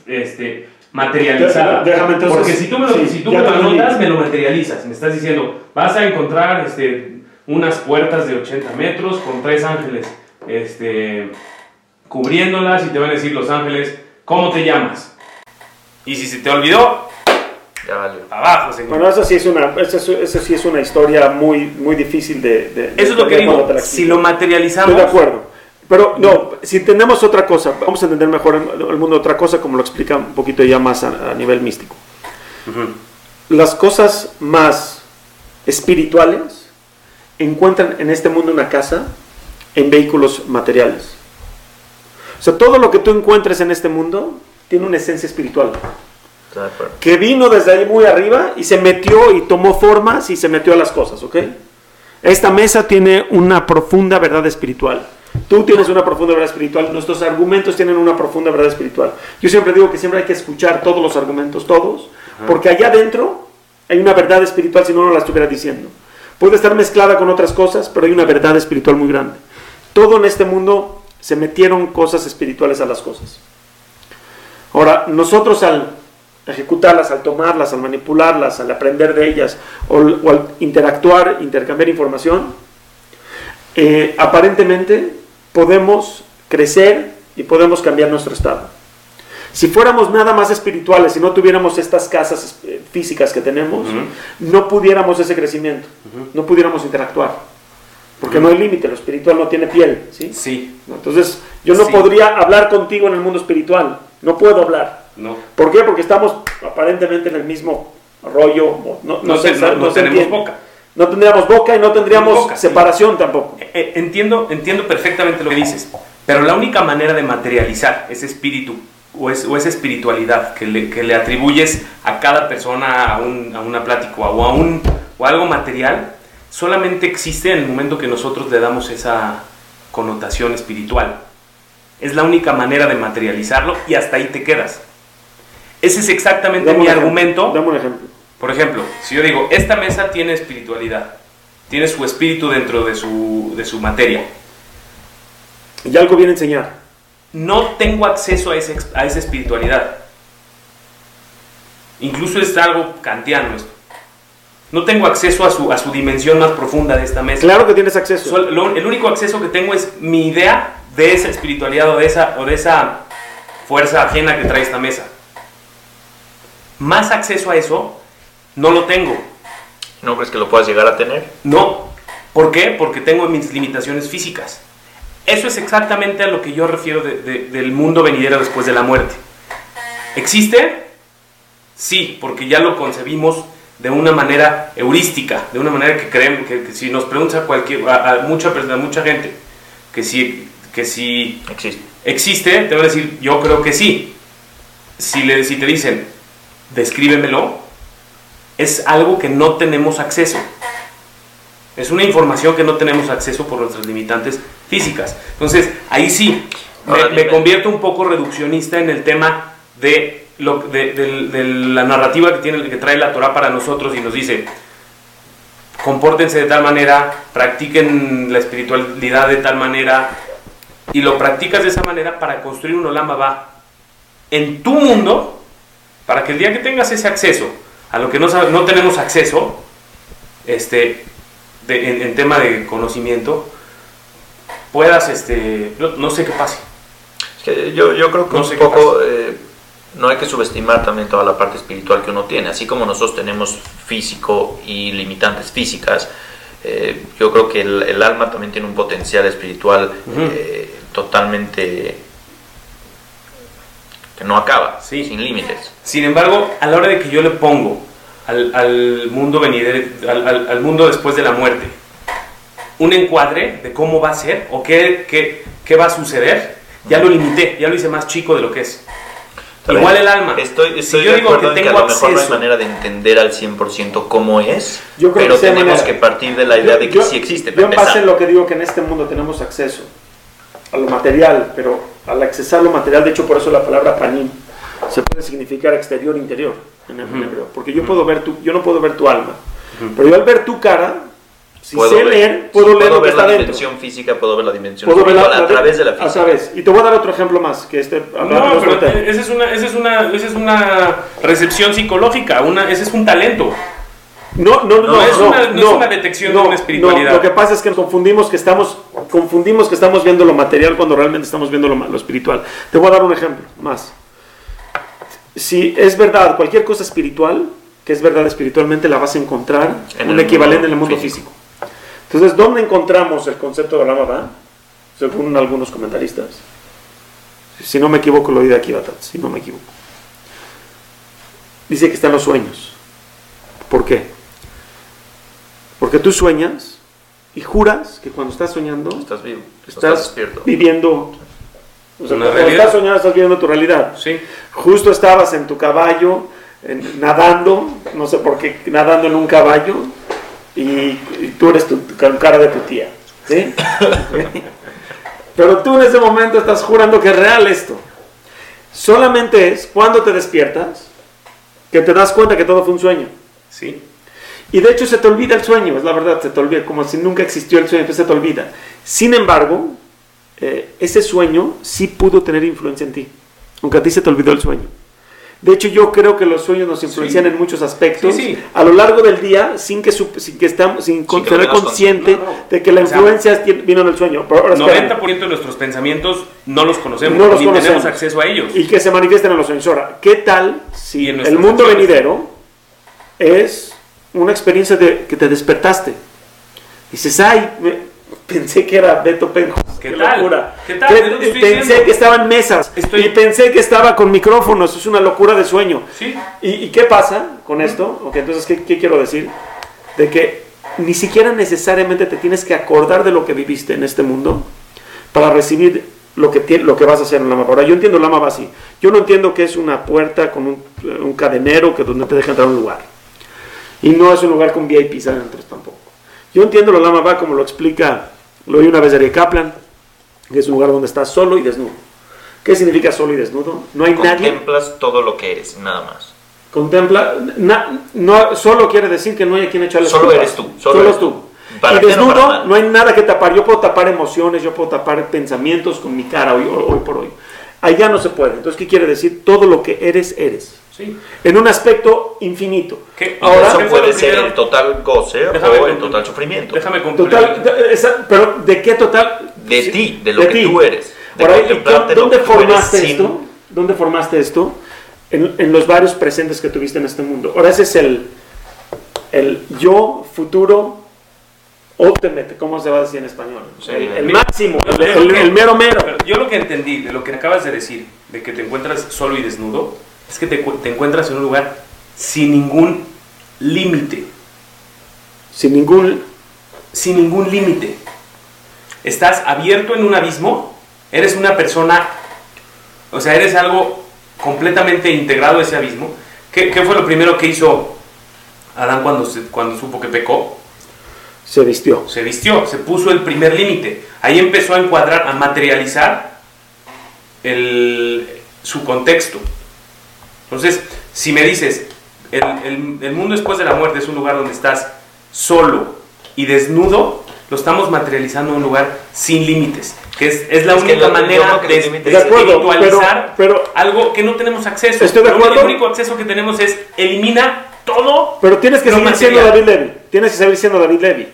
este, materializada. Déjame entonces- Porque si tú me lo, sí, si tú me lo anotas, me lo materializas. Me estás diciendo, vas a encontrar este, unas puertas de 80 metros con tres ángeles este, cubriéndolas y te van a decir los ángeles, ¿cómo te llamas? Y si se te olvidó, Ya valió. Abajo, señor. Bueno, eso sí es una, eso, es- eso sí es una historia muy, muy difícil de, de- de Eso es lo que digo. Si lo materializamos. Estoy de acuerdo. Pero no, si entendemos otra cosa, vamos a entender mejor el el mundo otra cosa, como lo explica un poquito ya más a, a nivel místico. Ujú. Las cosas más espirituales encuentran en este mundo una casa en vehículos materiales. O sea, todo lo que tú encuentres en este mundo tiene una esencia espiritual Estoy de acuerdo. que vino desde ahí muy arriba y se metió y tomó formas y se metió a las cosas, ¿ok? Esta mesa tiene una profunda verdad espiritual. Tú tienes una profunda verdad espiritual, nuestros argumentos tienen una profunda verdad espiritual. Yo siempre digo que siempre hay que escuchar todos los argumentos, todos, porque allá adentro hay una verdad espiritual si no, no la estuviera diciendo. Puede estar mezclada con otras cosas, pero hay una verdad espiritual muy grande. Todo en este mundo se metieron cosas espirituales a las cosas. Ahora, nosotros al ejecutarlas, al tomarlas, al manipularlas, al aprender de ellas o, o al interactuar, intercambiar información, eh, aparentemente podemos crecer y podemos cambiar nuestro estado. Si fuéramos nada más espirituales y no tuviéramos estas casas eh, físicas que tenemos, no pudiéramos ese crecimiento, no pudiéramos interactuar, porque no hay límite, lo espiritual no tiene piel, ¿sí? Sí. Entonces, yo no Sí. podría hablar contigo en el mundo espiritual. No puedo hablar. No. ¿Por qué? Porque estamos aparentemente en el mismo rollo. o No, No, se- no- no tenemos boca. No tendríamos boca y no tendríamos Boca, sí. separación tampoco. Eh, eh, entiendo, entiendo perfectamente lo que dices, pero la única manera de materializar ese espíritu o, es- o esa espiritualidad que le, que le atribuyes a cada persona, a, un- a una plática o a, un, o a algo material, solamente existe en el momento que nosotros le damos esa connotación espiritual. Es la única manera de materializarlo y hasta ahí te quedas. Ese es exactamente Dame mi ejemplo, argumento. Dame un ejemplo. Por ejemplo, si yo digo, esta mesa tiene espiritualidad, tiene su espíritu dentro de su, de su materia, Y algo viene a enseñar. no tengo acceso a, ese, a esa espiritualidad. Incluso es algo kantiano esto. No tengo acceso a su, a su dimensión más profunda de esta mesa. Claro que tienes acceso. Lo- el único acceso que tengo es mi idea de esa espiritualidad o de esa, o de esa fuerza ajena que trae esta mesa. Más acceso a eso no lo tengo. ¿No crees que lo puedas llegar a tener? No. ¿Por qué? Porque tengo mis limitaciones físicas. Eso es exactamente a lo que yo refiero de- de- del mundo venidero después de la muerte. ¿Existe? Sí, porque ya lo concebimos de una manera heurística, de una manera que creemos que, que si nos pregunta a cualquier a, a mucha a mucha gente que si que si Existe. existe, te voy a decir, yo creo que sí. Si, le, si te dicen, descríbemelo, es algo que no tenemos acceso. Es una información que no tenemos acceso por nuestras limitantes físicas. Entonces, ahí sí, me, convierto un poco reduccionista en el tema de, lo, de, del- de la narrativa que, tiene, que trae la Torah para nosotros y nos dice, compórtense de tal manera, practiquen la espiritualidad de tal manera, y lo practicas de esa manera para construir un Olama va en tu mundo, para que el día que tengas ese acceso a lo que no, no tenemos acceso, este, de- en, en tema de conocimiento, puedas, este, no, no sé qué pase. Es que yo, yo creo que No un sé poco eh, no hay que subestimar también toda la parte espiritual que uno tiene. Así como nosotros tenemos físico y limitantes físicas, eh, yo creo que el, el alma también tiene un potencial espiritual eh, totalmente que no acaba, Sí. sin límites. Sin embargo, a la hora de que yo le pongo al, al mundo venidero, al, al- al mundo después de la muerte, un encuadre de cómo va a ser o qué, qué, qué va a suceder, ya lo limité, ya lo hice más chico de lo que es. Está Igual el alma. Estoy, Si estoy yo de digo acuerdo que en que a tengo lo mejor no hay manera de entender al 100% cómo es, Yo creo pero que tenemos manera. que partir de la idea de que Yo- sí existe. Yo en base a lo que digo que en este mundo tenemos acceso a lo material, pero al accesar lo material, de hecho por eso la palabra panim se puede significar exterior interior en, en Ujú. hebreo, porque yo puedo ver tu, yo no puedo ver tu alma, pero yo al ver tu cara, si Puedo sé ver- leer, puedo leer lo que ver está la dentro. dimensión física, puedo ver la dimensión Puedo ver la- a través de la a física. través. Y te voy a dar otro ejemplo más, que este No, pero esa es una, esa es una, esa es una recepción psicológica, una, ese es un talento. No, no, no, No, es una- no es una detección de una espiritualidad. no, lo que pasa es que confundimos que estamos confundimos que estamos viendo lo material cuando realmente estamos viendo lo, lo espiritual. Te voy a dar un ejemplo más. Si es verdad, cualquier cosa espiritual que es verdad espiritualmente, la vas a encontrar En un equivalente en el mundo mundo físico. Entonces, ¿dónde encontramos el concepto de Olam Abba? Según algunos comentaristas. Si no me equivoco, lo oí de aquí, Batat, si no me equivoco. Dice que está en los sueños. ¿Por qué? Porque tú sueñas y juras que cuando estás soñando Estás vivo. estás, despierto. viviendo. O sea, cuando estás soñando, estás viviendo tu realidad. Sí. Justo estabas en tu caballo, en- nadando, no sé por qué, nadando en un caballo, y, y tú eres tu, tu cara de tu tía. ¿sí? Pero tú en ese momento estás jurando que es real esto. Solamente es cuando te despiertas que te das cuenta que todo fue un sueño. Sí. Y de hecho se te olvida el sueño, es la verdad, se te olvida, como si nunca existió el sueño, entonces se te olvida. Sin embargo, eh, ese sueño sí pudo tener influencia en ti, aunque a ti se te olvidó el sueño. De hecho, yo creo que los sueños nos influencian Sí. en muchos aspectos Sí, sí. a lo largo del día sin que, sin que estamos, sin con- tengas consciente consciente, claro. de que la O sea, influencia vino del sueño. Pero ahora, espérame. 90% de nuestros pensamientos no los conocemos, No los ni conocemos. tenemos acceso a ellos. y que se manifiesten en los sueños. Ahora, ¿qué tal si en el mundo acciones. venidero es una experiencia de que te despertaste? Dices, ay, me- pensé que era Beto Penjo. ¿Qué tal? locura. ¿Qué tal? Que- Es lo que estoy pensé diciendo. que estaba en mesas Estoy- y pensé que estaba con micrófonos. Es una locura de sueño. Sí. ¿Y, y qué pasa con esto? Ok, entonces, ¿qué, qué quiero decir? De que ni siquiera necesariamente te tienes que acordar de lo que viviste en este mundo para recibir lo que, lo que vas a hacer en la mapa. Ahora, yo entiendo la mapa así. Yo no entiendo que es una puerta con un, un cadenero que donde te deja entrar a un lugar. Y no es un lugar con VIPs adentro tampoco. Yo entiendo la Lama va como lo explica, lo oí una vez de Ari Kaplan, que es un lugar donde estás solo y desnudo. ¿Qué significa solo y desnudo? No hay nadie. Contemplas todo lo que eres, nada más. Contempla, na- no, solo quiere decir que no hay a quien echarle Solo eres tú, Solo, solo eres tú. tú. Y desnudo, no hay nada que tapar. Yo puedo tapar emociones, yo puedo tapar pensamientos con mi cara hoy, hoy por hoy. Allá no se puede. Entonces, ¿qué quiere decir? Todo lo que eres, eres. Sí. En un aspecto infinito. ¿Qué? Ahora, Eso ¿qué fue puede ser el total goce Déjame o el total sufrimiento. Déjame concluir. total, de- esa- pero ¿de qué total? De Sí, ti, de lo que tú eres. De Ahora, ¿y contemplarte ¿Dónde que tú eres formaste sin- esto? ¿Dónde formaste esto? En, en los varios presentes que tuviste en este mundo. Ahora ese es el, el yo futuro ultimate, ¿cómo se va a decir en español? Sí, el, el máximo, el, el- el mero mero. Yo lo que entendí de lo que acabas de decir, de que te encuentras solo y desnudo, es que te, te encuentras en un lugar sin ningún límite. Sin ningún... Sin ningún límite. Estás abierto en un abismo, eres una persona, o sea, eres algo completamente integrado a ese abismo. ¿Qué, qué fue lo primero que hizo Adán cuando, se- cuando supo que pecó? Se vistió. se vistió, se puso el primer límite. Ahí empezó a encuadrar, a materializar el- su contexto. Entonces, si me dices, el, el- el mundo después de la muerte es un lugar donde estás solo y desnudo, lo estamos materializando en un lugar sin límites, que es, es la Es única manera de, de acuerdo, espiritualizar pero- pero- algo que no tenemos acceso. Estoy de acuerdo. El único acceso que tenemos es elimina todo. Pero tienes que seguir siendo material. David Levy. Tienes que seguir siendo David Levy.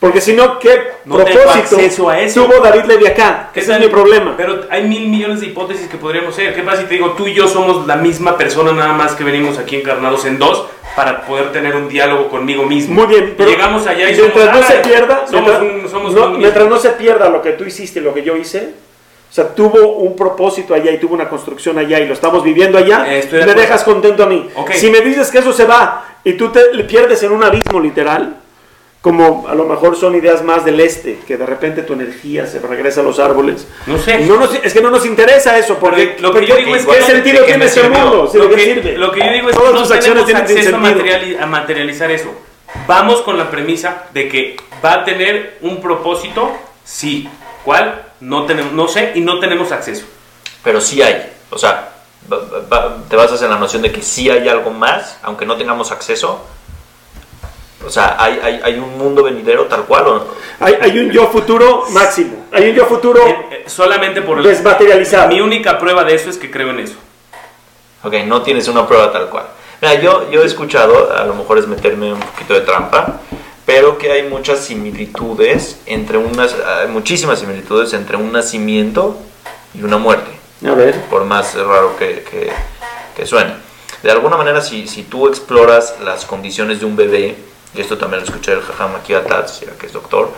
Porque si no, ¿qué No propósito a eso. tuvo David Levy acá? ¿Qué Ese es mi problema. Pero hay mil millones de hipótesis que podríamos ser. ¿Qué pasa si te digo, tú y yo somos la misma persona, nada más que venimos aquí encarnados en dos para poder tener un diálogo conmigo mismo? Muy bien, pero llegamos allá y mientras somos, no se "Ah, pierda, somos mientras, un- somos no, mientras no se pierda lo que tú hiciste y lo que yo hice, o sea, tuvo un propósito allá y tuvo una construcción allá y lo estamos viviendo allá, Eh, de me dejas contento a mí. Ok. Si me dices que eso se va y tú te pierdes en un abismo literal, como a lo mejor son ideas más del este, que de repente tu energía se regresa a los árboles. No sé. No nos- es que no nos interesa eso, porque Pero lo que yo digo es ¿qué que- sentido tiene sirvió. mundo? ¿Sí, lo, ¿De qué que, sirve? lo que yo digo es Todas que no tus acciones tenemos tienen acceso a, sentido. materiali- a materializar eso. Vamos con la premisa de que va a tener un propósito, sí. ¿Cuál? No, tenemos, no sé y no tenemos acceso. Pero sí hay. O sea, te basas en la noción de que sí hay algo más, aunque no tengamos acceso. O sea, hay, hay, hay un mundo venidero tal cual. ¿o no? Hay, hay un yo futuro máximo, hay un yo futuro Eh, eh, solamente por el, desmaterializado. Mi única prueba de eso es que creo en eso. Ok, no tienes una prueba tal cual. Mira, yo, yo he escuchado, a lo mejor es meterme un poquito de trampa, pero que hay muchas similitudes entre unas, muchísimas similitudes entre un nacimiento y una muerte. A ver. por más raro que, que, que suene. De alguna manera, si, si tú exploras las condiciones de un bebé, y esto también lo escuché del Jajam aquí que es doctor,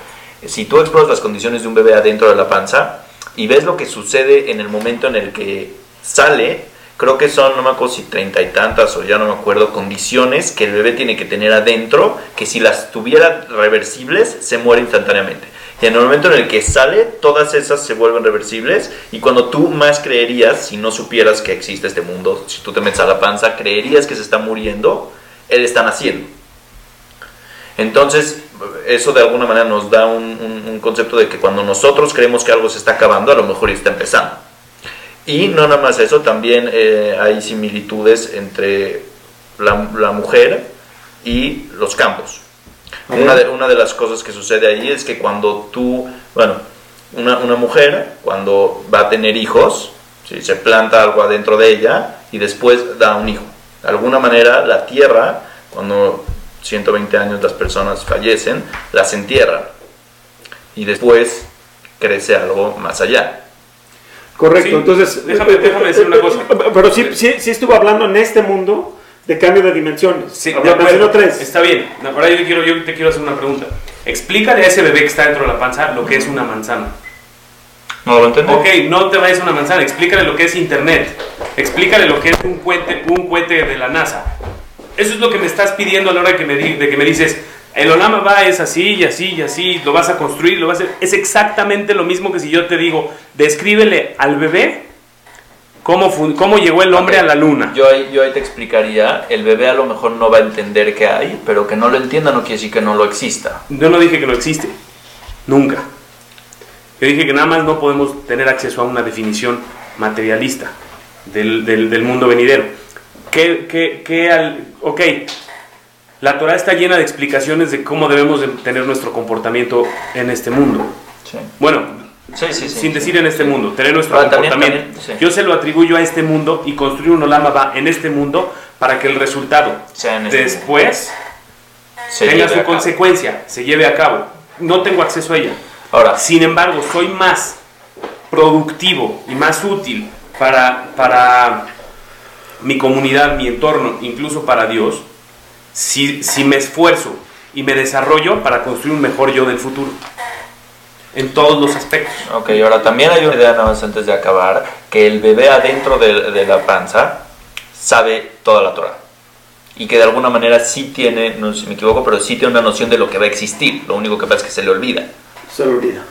si tú exploras las condiciones de un bebé adentro de la panza y ves lo que sucede en el momento en el que sale, creo que son, no me acuerdo si treinta y tantas o ya no me acuerdo, condiciones que el bebé tiene que tener adentro, que si las tuviera reversibles, se muere instantáneamente. Y en el momento en el que sale, todas esas se vuelven reversibles. Y cuando tú más creerías, si no supieras que existe este mundo, si tú te metes a la panza, creerías que se está muriendo, él está naciendo. Entonces, eso de alguna manera nos da un, un- un concepto de que cuando nosotros creemos que algo se está acabando, a lo mejor está empezando. Y no nada más eso, también eh, hay similitudes entre la, la mujer y los campos. Una de, una de las cosas que sucede ahí es que cuando tú, bueno, una, una mujer cuando va a tener hijos, ¿sí? se planta algo adentro de ella y después da un hijo. De alguna manera la tierra, cuando 120 años las personas fallecen, las entierran y después crece algo más allá. Correcto, Sí, entonces... déjame- déjame decir una cosa. Pero sí, sí, sí estuvo hablando en este mundo de cambio de dimensiones. Sí, Ya de acuerdo. tres. Está bien. Ahora yo, quiero, yo te quiero hacer una pregunta. Explícale a ese bebé que está dentro de la panza lo que es una manzana. ¿No lo entiendes? Ok, no te vayas a una manzana, explícale lo que es internet. Explícale lo que es un cohete, un cohete de la NASA. Eso es lo que me estás pidiendo a la hora de que me, di- de que me dices, el Olama va es así y así y así, lo vas a construir, lo vas a hacer. Es exactamente lo mismo que si yo te digo, descríbele al bebé cómo, cómo llegó el hombre a la luna. Yo ahí, yo ahí te explicaría, el bebé a lo mejor no va a entender qué hay, pero que no lo entienda no quiere decir que no lo exista. Yo no dije que no existe, nunca. Yo dije que nada más no podemos tener acceso a una definición materialista del, del- del mundo venidero. Que, que, que al, ok, la Torah está llena de explicaciones de cómo debemos de tener nuestro comportamiento en este mundo. Sí, Bueno, sí, sí. sí, sin sí. decir en este mundo, tener nuestro también- comportamiento. también, sí. Yo se lo atribuyo a este mundo y construir un Olama va en este mundo para que el resultado este después Se tenga su cabo. consecuencia, se lleve a cabo. No tengo acceso a ella. Ahora, Sin embargo, soy más productivo y más útil para, para mi comunidad, mi entorno, incluso para Dios, si, si me esfuerzo y me desarrollo para construir un mejor yo del futuro. En todos los aspectos. ok, ahora también hay una idea nada más antes de acabar, que el bebé adentro de, de la panza sabe toda la Torah. Y que de alguna manera sí tiene, no sé si me equivoco, pero sí tiene una noción de lo que va a existir. Lo único que pasa es que se le olvida. Se lo olvida.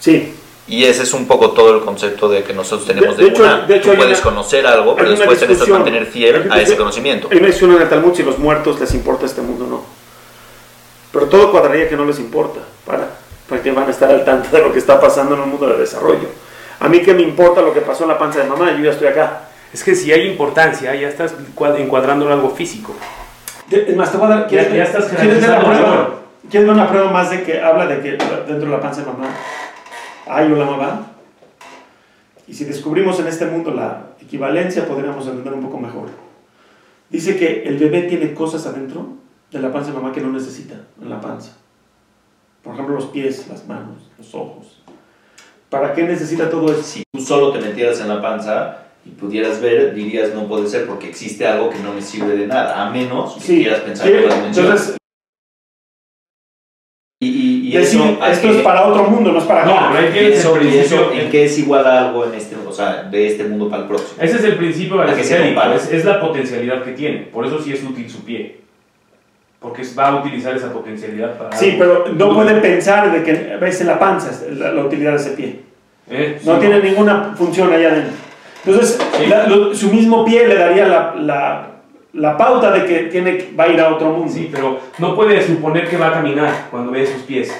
Sí, Y ese es un poco todo el concepto de que nosotros tenemos De- de, de hecho- una. de hecho Tú puedes una- conocer algo, pero después te necesitas discusión. mantener fiel a ese conocimiento. Hay una discusión en el Talmud si los muertos les importa este mundo o no. Pero todo cuadraría que no les importa. Para, para que van a estar al tanto de lo que está pasando en un mundo de desarrollo. A mí que me importa lo que pasó en la panza de mamá, yo ya estoy acá. Es que si hay importancia, ya estás cua- encuadrando en algo físico. Es más, te voy a dar. Ya- ya estás ¿quieres ver la generalizando prueba? valor. ¿Quieres ver una prueba más de que habla de que dentro de la panza de mamá hay una mamá? Y si descubrimos en este mundo la equivalencia, podríamos entender un poco mejor. Dice que el bebé tiene cosas adentro de la panza de mamá que no necesita en la panza. Por ejemplo, los pies, las manos, los ojos. ¿Para qué necesita todo eso? Si tú solo te metieras en la panza y pudieras ver, dirías no puede ser porque existe algo que no me sirve de nada, a menos que Sí, quieras pensar sí, en la dimensión. entonces, y, y, y decir, eso, ¿a esto es para otro mundo, no es para No, acá. pero ahí tienes eso, el eso. ¿en qué es igual a algo en este, o sea, de este mundo para el próximo? Ese es el principio ¿A qué se aristotélico, compara? es, es la potencialidad que tiene. Por eso sí es útil su pie. Porque va a utilizar esa potencialidad para. Sí, algo. pero no puede pensar de que ves en la panza la, la utilidad de ese pie. Eh, No sí, tiene ninguna función allá adentro. Entonces, Sí. la- lo- su mismo pie le daría la, la, la pauta de que tiene, va a ir a otro mundo. Sí, pero no puede suponer que va a caminar cuando ve sus pies.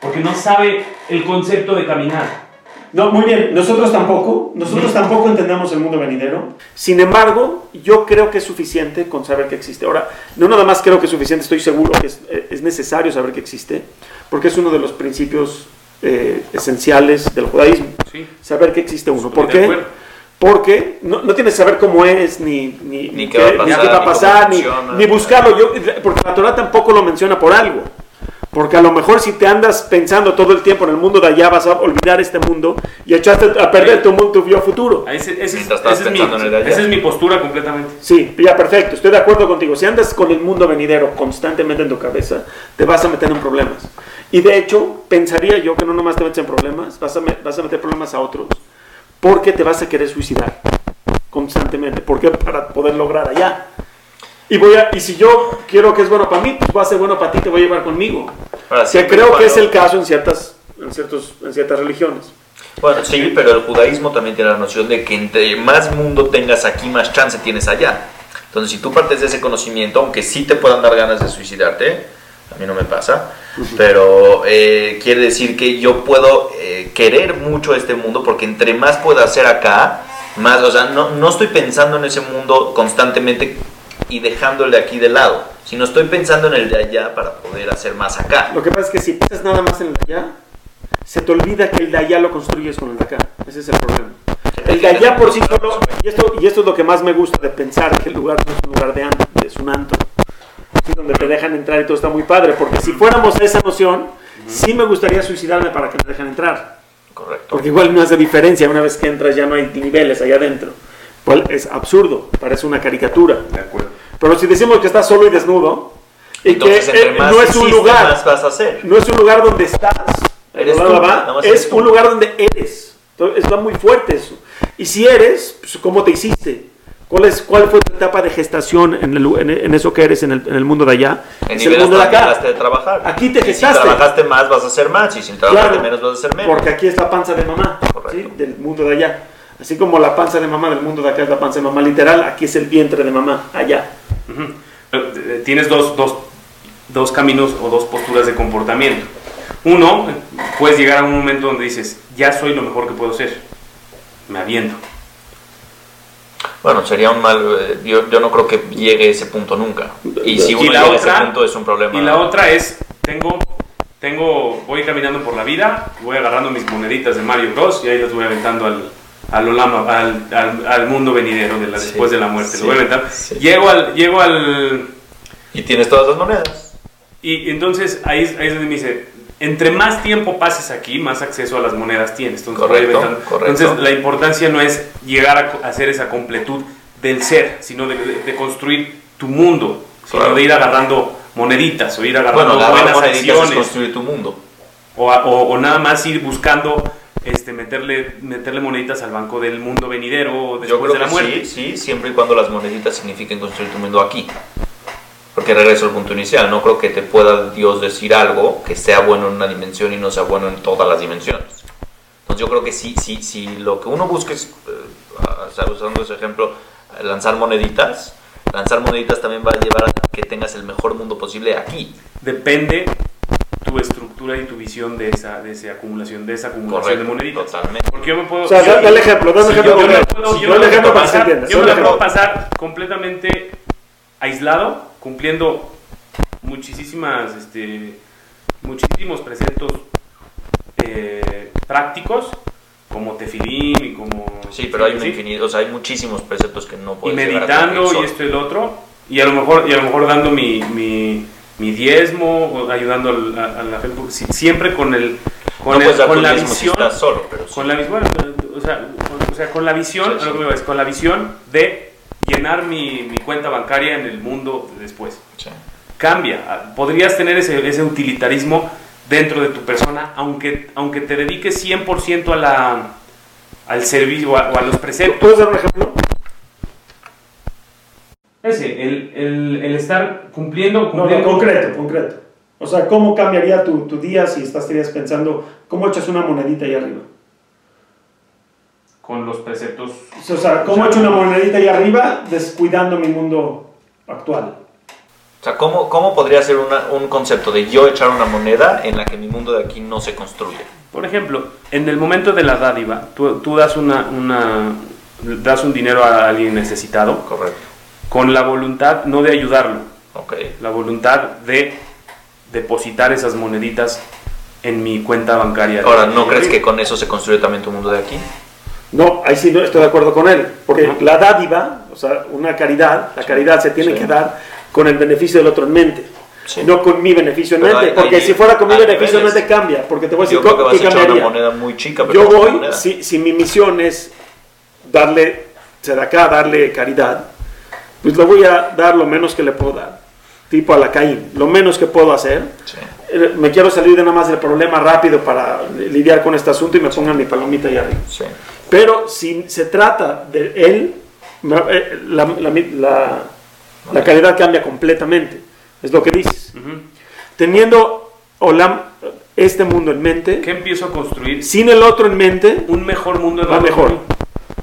Porque no sabe el concepto de caminar. No, muy bien, nosotros tampoco, nosotros tampoco entendemos el mundo venidero. Sin embargo, yo creo que es suficiente con saber que existe. Ahora, no nada más creo que es suficiente, estoy seguro que es, eh, es necesario saber que existe, porque es uno de los principios eh, esenciales del judaísmo, Sí. saber que existe uno. ¿Por de qué? Porque no, no tienes que saber cómo es, ni, ni, Ni qué va a pasar, qué va a ni pasar, cómo ni, funciona. ni buscarlo. Yo, porque la Torah tampoco lo menciona por algo. Porque a lo mejor si te andas pensando todo el tiempo en el mundo de allá, vas a olvidar este mundo y echaste a perder tu, mu- tu yo futuro. Ese- ese estás esa es mi- esa es postura completamente. Sí, ya perfecto, estoy de acuerdo contigo. Si andas con el mundo venidero constantemente en tu cabeza, te vas a meter en problemas. Y de hecho, pensaría yo que no nomás te metes en problemas, vas a, me- vas a meter problemas a otros, porque te vas a querer suicidar constantemente. ¿Por qué? Para poder lograr allá. Y, voy a, y si yo quiero que es bueno para mí, pues va a ser bueno para ti, te voy a llevar conmigo. Ahora, Que siempre creo que es el caso en ciertas, en ciertos, en ciertas religiones. Bueno, sí, pero el judaísmo también tiene la noción de que entre más mundo tengas aquí, más chance tienes allá. Entonces, si tú partes de ese conocimiento, aunque sí te puedan dar ganas de suicidarte, a mí no me pasa, pero eh, quiere decir que yo puedo eh, querer mucho este mundo porque entre más pueda hacer acá, más, o sea, no, no estoy pensando en ese mundo constantemente y dejando el de aquí de lado, sino estoy pensando en el de allá para poder hacer más acá. Lo que pasa es que si piensas nada más en el de allá, se te olvida que el de allá lo construyes con el de acá. Ese es el problema. El de allá por sí solo, y esto, y esto es lo que más me gusta de pensar, que el lugar no es un lugar de antro, es un antro. Donde te dejan entrar y todo está muy padre, porque si fuéramos a esa noción, sí me gustaría suicidarme para que me dejen entrar. Correcto. Porque igual no hace diferencia, una vez que entras ya no hay niveles allá adentro. Cual es absurdo, parece una caricatura. De acuerdo. Pero si decimos que estás solo y desnudo, y Entonces, que eh, no es un lugar, más vas a hacer. no es un lugar donde estás, Eres ¿verdad, tú, eres es tú. un lugar donde eres. Entonces, está muy fuerte eso. Y si eres, pues, ¿cómo te hiciste? ¿Cuál, es, ¿Cuál fue tu etapa de gestación en, el- en- en eso que eres en el, en el mundo de allá? En es el mundo de acá. de trabajar. Aquí te Y si gestaste. trabajaste más vas a hacer más y si trabajaste Claro, menos vas a hacer menos. Porque aquí es la panza de mamá. ¿sí? del mundo de allá. Así como la panza de mamá del mundo de acá es la panza de mamá literal, aquí es el vientre de mamá, allá. Pero, eh, Tienes dos, dos, dos caminos o dos posturas de comportamiento. Uno, puedes llegar a un momento donde dices, ya soy lo mejor que puedo ser. Me aviento. Bueno, sería un mal. eh, Yo, yo no creo que llegue a ese punto nunca. Y si Y uno la llega a ese punto es un problema. Y la otra es, tengo, tengo, voy caminando por la vida, voy agarrando mis moneditas de Mario Bros y ahí las voy aventando al, al, Olama, al, al, al mundo venidero de la, Sí, después de la muerte. sí, Lo voy a aventar. sí. Llego al, llego al, Y tienes todas las monedas. y entonces ahí, ahí es donde me dice, entre más tiempo pases aquí, más acceso a las monedas tienes. Entonces, Correcto, correcto. Entonces la importancia no es llegar a hacer esa completud del ser, sino de, de- de construir tu mundo, sino Claro. de ir agarrando moneditas o ir agarrando Bueno, buenas es acciones. construir tu mundo. O, o- o nada más ir buscando este, meterle, meterle moneditas al banco del mundo venidero después Yo creo de la que muerte. sí, sí, siempre y cuando las moneditas signifiquen construir tu mundo aquí. Porque regreso al punto inicial, no creo que te pueda Dios decir algo que sea bueno en una dimensión y no sea bueno en todas las dimensiones. Entonces yo creo que sí, sí, sí, lo que uno busca es, eh, usando ese ejemplo, lanzar moneditas, lanzar moneditas también va a llevar a que tengas el mejor mundo posible aquí. Depende tu estructura y tu visión de esa, de esa acumulación, de esa acumulación de moneditas. totalmente. Porque yo me puedo... O sea, dale ejemplo, dale ejemplo. yo, yo me puedo, la pasar completamente aislado, cumpliendo muchísimas, este, muchísimos preceptos eh, prácticos, como tefilín y como... Sí, pero hay infinito, o sea, hay muchísimos preceptos que no y puedes a meditando y esto y el otro y a lo mejor y a lo mejor dando mi, mi, mi diezmo o ayudando al- a, a la si- siempre con el con, no el- con la diezmo si visión estás solo, pero sí. con la visión o sea, con, o sea, con la visión Sí, lo sí. con la visión de llenar mi, mi cuenta bancaria en el mundo después Sí. cambia Ah, podrías tener ese, ese utilitarismo dentro de tu persona aunque aunque te dediques 100% a la al servicio o a- los preceptos ¿Puedes dar un ejemplo? Ese, el, el, el estar cumpliendo, No, no, cumpliendo concreto, concreto. O sea, ¿cómo cambiaría tu, tu día si estás pensando, ¿cómo echas una monedita ahí arriba? Con los preceptos. O sea, ¿cómo echo una monedita ahí arriba descuidando mi mundo actual? O sea, ¿cómo, cómo podría ser una- un concepto de yo echar una moneda en la que mi mundo de aquí no se construye? Por ejemplo, en el momento de la dádiva, tú, tú das, una, una, das un dinero a alguien necesitado Correcto. con la voluntad no de ayudarlo, Ok. la voluntad de depositar esas moneditas en mi cuenta bancaria. Ahora, ¿no crees que con eso se construye también tu mundo de aquí? No, ahí sí no estoy de acuerdo con él, porque Ajá. la dádiva, o sea, una caridad, la caridad se tiene sí. que dar con el beneficio del otro en mente. Sí. no con mi beneficio en mente. porque hay- si fuera con mi beneficio en mente cambia, porque te voy a Yo decir creo que ¿qué vas a echar una cambiaría? moneda muy chica, pero Yo voy, si, si mi misión es darle acá darle caridad, pues le voy a dar lo menos que le puedo dar, tipo a la Caín, lo menos que puedo hacer. Sí. Eh, Me quiero salir de nada más del problema rápido para lidiar con este asunto y me pongan mi palomita ahí arriba. Sí. Pero si se trata de él, eh, la, la, la- la calidad cambia completamente. Es lo que dices. Ujú. Teniendo Olam, este mundo en mente, ¿Qué empiezo a construir? sin el otro en mente, Un mejor mundo alrededor de mejor.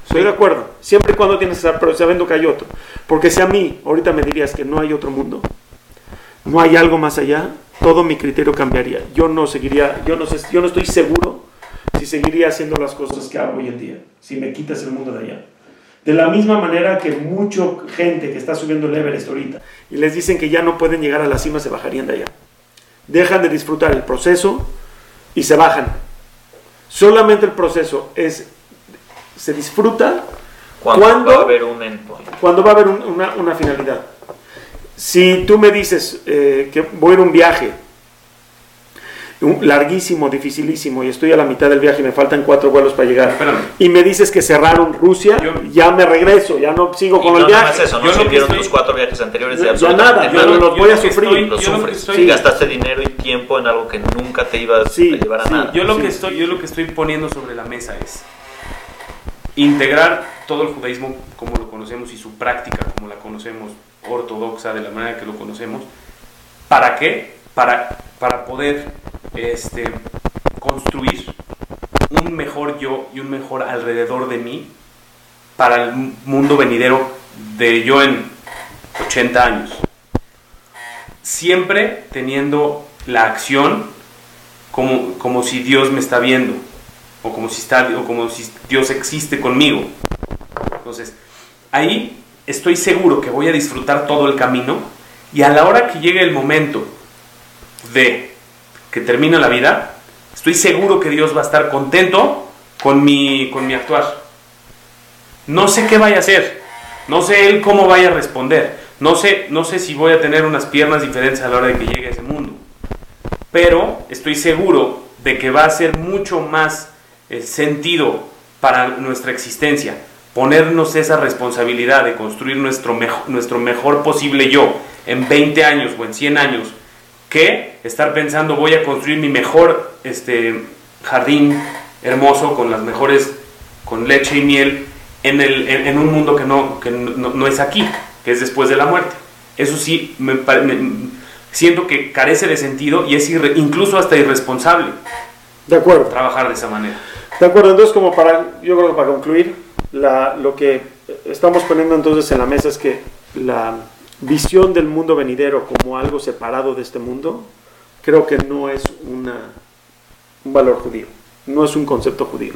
Estoy de acuerdo. Siempre y cuando tienes que estar, pero sabiendo que hay otro. Porque si a mí ahorita me dirías que no hay otro mundo, no hay algo más allá, todo mi criterio cambiaría. Yo no seguiría, yo no sé, yo no estoy seguro si seguiría haciendo las cosas que hago hoy en día, si me quitas el mundo de allá. De la misma manera que mucha gente que está subiendo el Everest ahorita y les dicen que ya no pueden llegar a la cima, se bajarían de allá. Dejan de disfrutar el proceso y se bajan. Solamente el proceso es se disfruta ¿Cuándo, ¿Cuándo? va a haber un endpoint? cuando va a haber un- una, una finalidad. Si tú me dices eh, que voy a ir a un viaje larguísimo, dificilísimo, y estoy a la mitad del viaje y me faltan cuatro vuelos para llegar, Espérame. y me dices que cerraron Rusia, Yo- ya me regreso, ya no sigo con no el más viaje. eso, no Yo lo que sirvieron estoy- los cuatro viajes anteriores de Ya nada, yo los voy a lo sufrir. estoy- Lo lo sufres. estoy- Sí, gastaste dinero y tiempo en algo que nunca te ibas Sí, a llevar a sí. nada. Yo lo, Sí. que estoy, yo lo que estoy poniendo sobre la mesa es integrar todo el judaísmo como lo conocemos y su práctica como la conocemos, ortodoxa, de la manera que lo conocemos. ¿Para qué? Para, para poder este, construir un mejor yo y un mejor alrededor de mí para el mundo venidero de yo en 80 años. Siempre teniendo la acción como, como si Dios me está viendo o como si está o como si Dios existe conmigo. Entonces, ahí estoy seguro que voy a disfrutar todo el camino y a la hora que llegue el momento de que termina la vida, estoy seguro que Dios va a estar contento con mi, con mi actuar. No sé qué vaya a hacer, no sé Él cómo vaya a responder, no sé, no sé si voy a tener unas piernas diferentes a la hora de que llegue a ese mundo, pero estoy seguro de que va a ser mucho más eh, sentido para nuestra existencia ponernos esa responsabilidad de construir nuestro, mejo- nuestro mejor posible yo en 20 años o en 100 años que estar pensando voy a construir mi mejor este, jardín hermoso con las mejores, con leche y miel en, el, en, en un mundo que, no, que no, no es aquí, que es después de la muerte. Eso sí, me, me- siento que carece de sentido y es irre- incluso hasta irresponsable De acuerdo. trabajar de esa manera. De acuerdo, entonces como para, yo creo que para concluir, la, lo que estamos poniendo entonces en la mesa es que la visión del mundo venidero como algo separado de este mundo, creo que no es una, un valor judío, no es un concepto judío.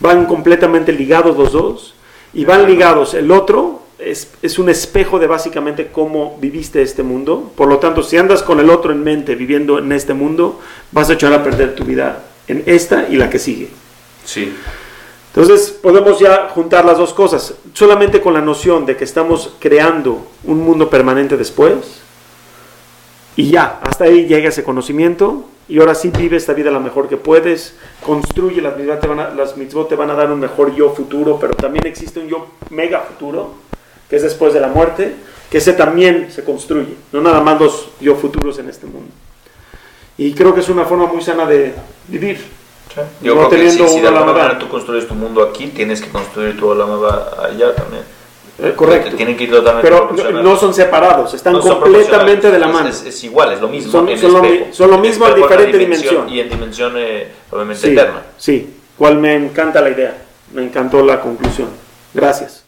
Van completamente ligados los dos y van ligados. El otro es, es un espejo de básicamente cómo viviste este mundo. Por lo tanto, si andas con el otro en mente viviendo en este mundo, vas a echar a perder tu vida en esta y la que sigue. Sí. Entonces podemos ya juntar las dos cosas, solamente con la noción de que estamos creando un mundo permanente después, y ya, hasta ahí llega ese conocimiento, y ahora sí vive esta vida la mejor que puedes, construye, las mitzvot te van a, las mitzvot te van a dar un mejor yo futuro, pero también existe un yo mega futuro, que es después de la muerte, que ese también se construye, no nada más los yo futuros en este mundo. Y creo que es una forma muy sana de vivir. Yo no creo que si, de una alguna manera tú construyes tu mundo aquí, tienes que construir tu Olamaba allá también. Eh, correcto. Te Tienen que ir totalmente Pero no, son separados, están No completamente de la mano. Es, es igual, es lo mismo. Son- en son lo son mismo en diferente dimensión. dimensión. Y en dimensión, eh, obviamente, Sí, eterna. sí, cual me encanta la idea, me encantó la conclusión. Gracias.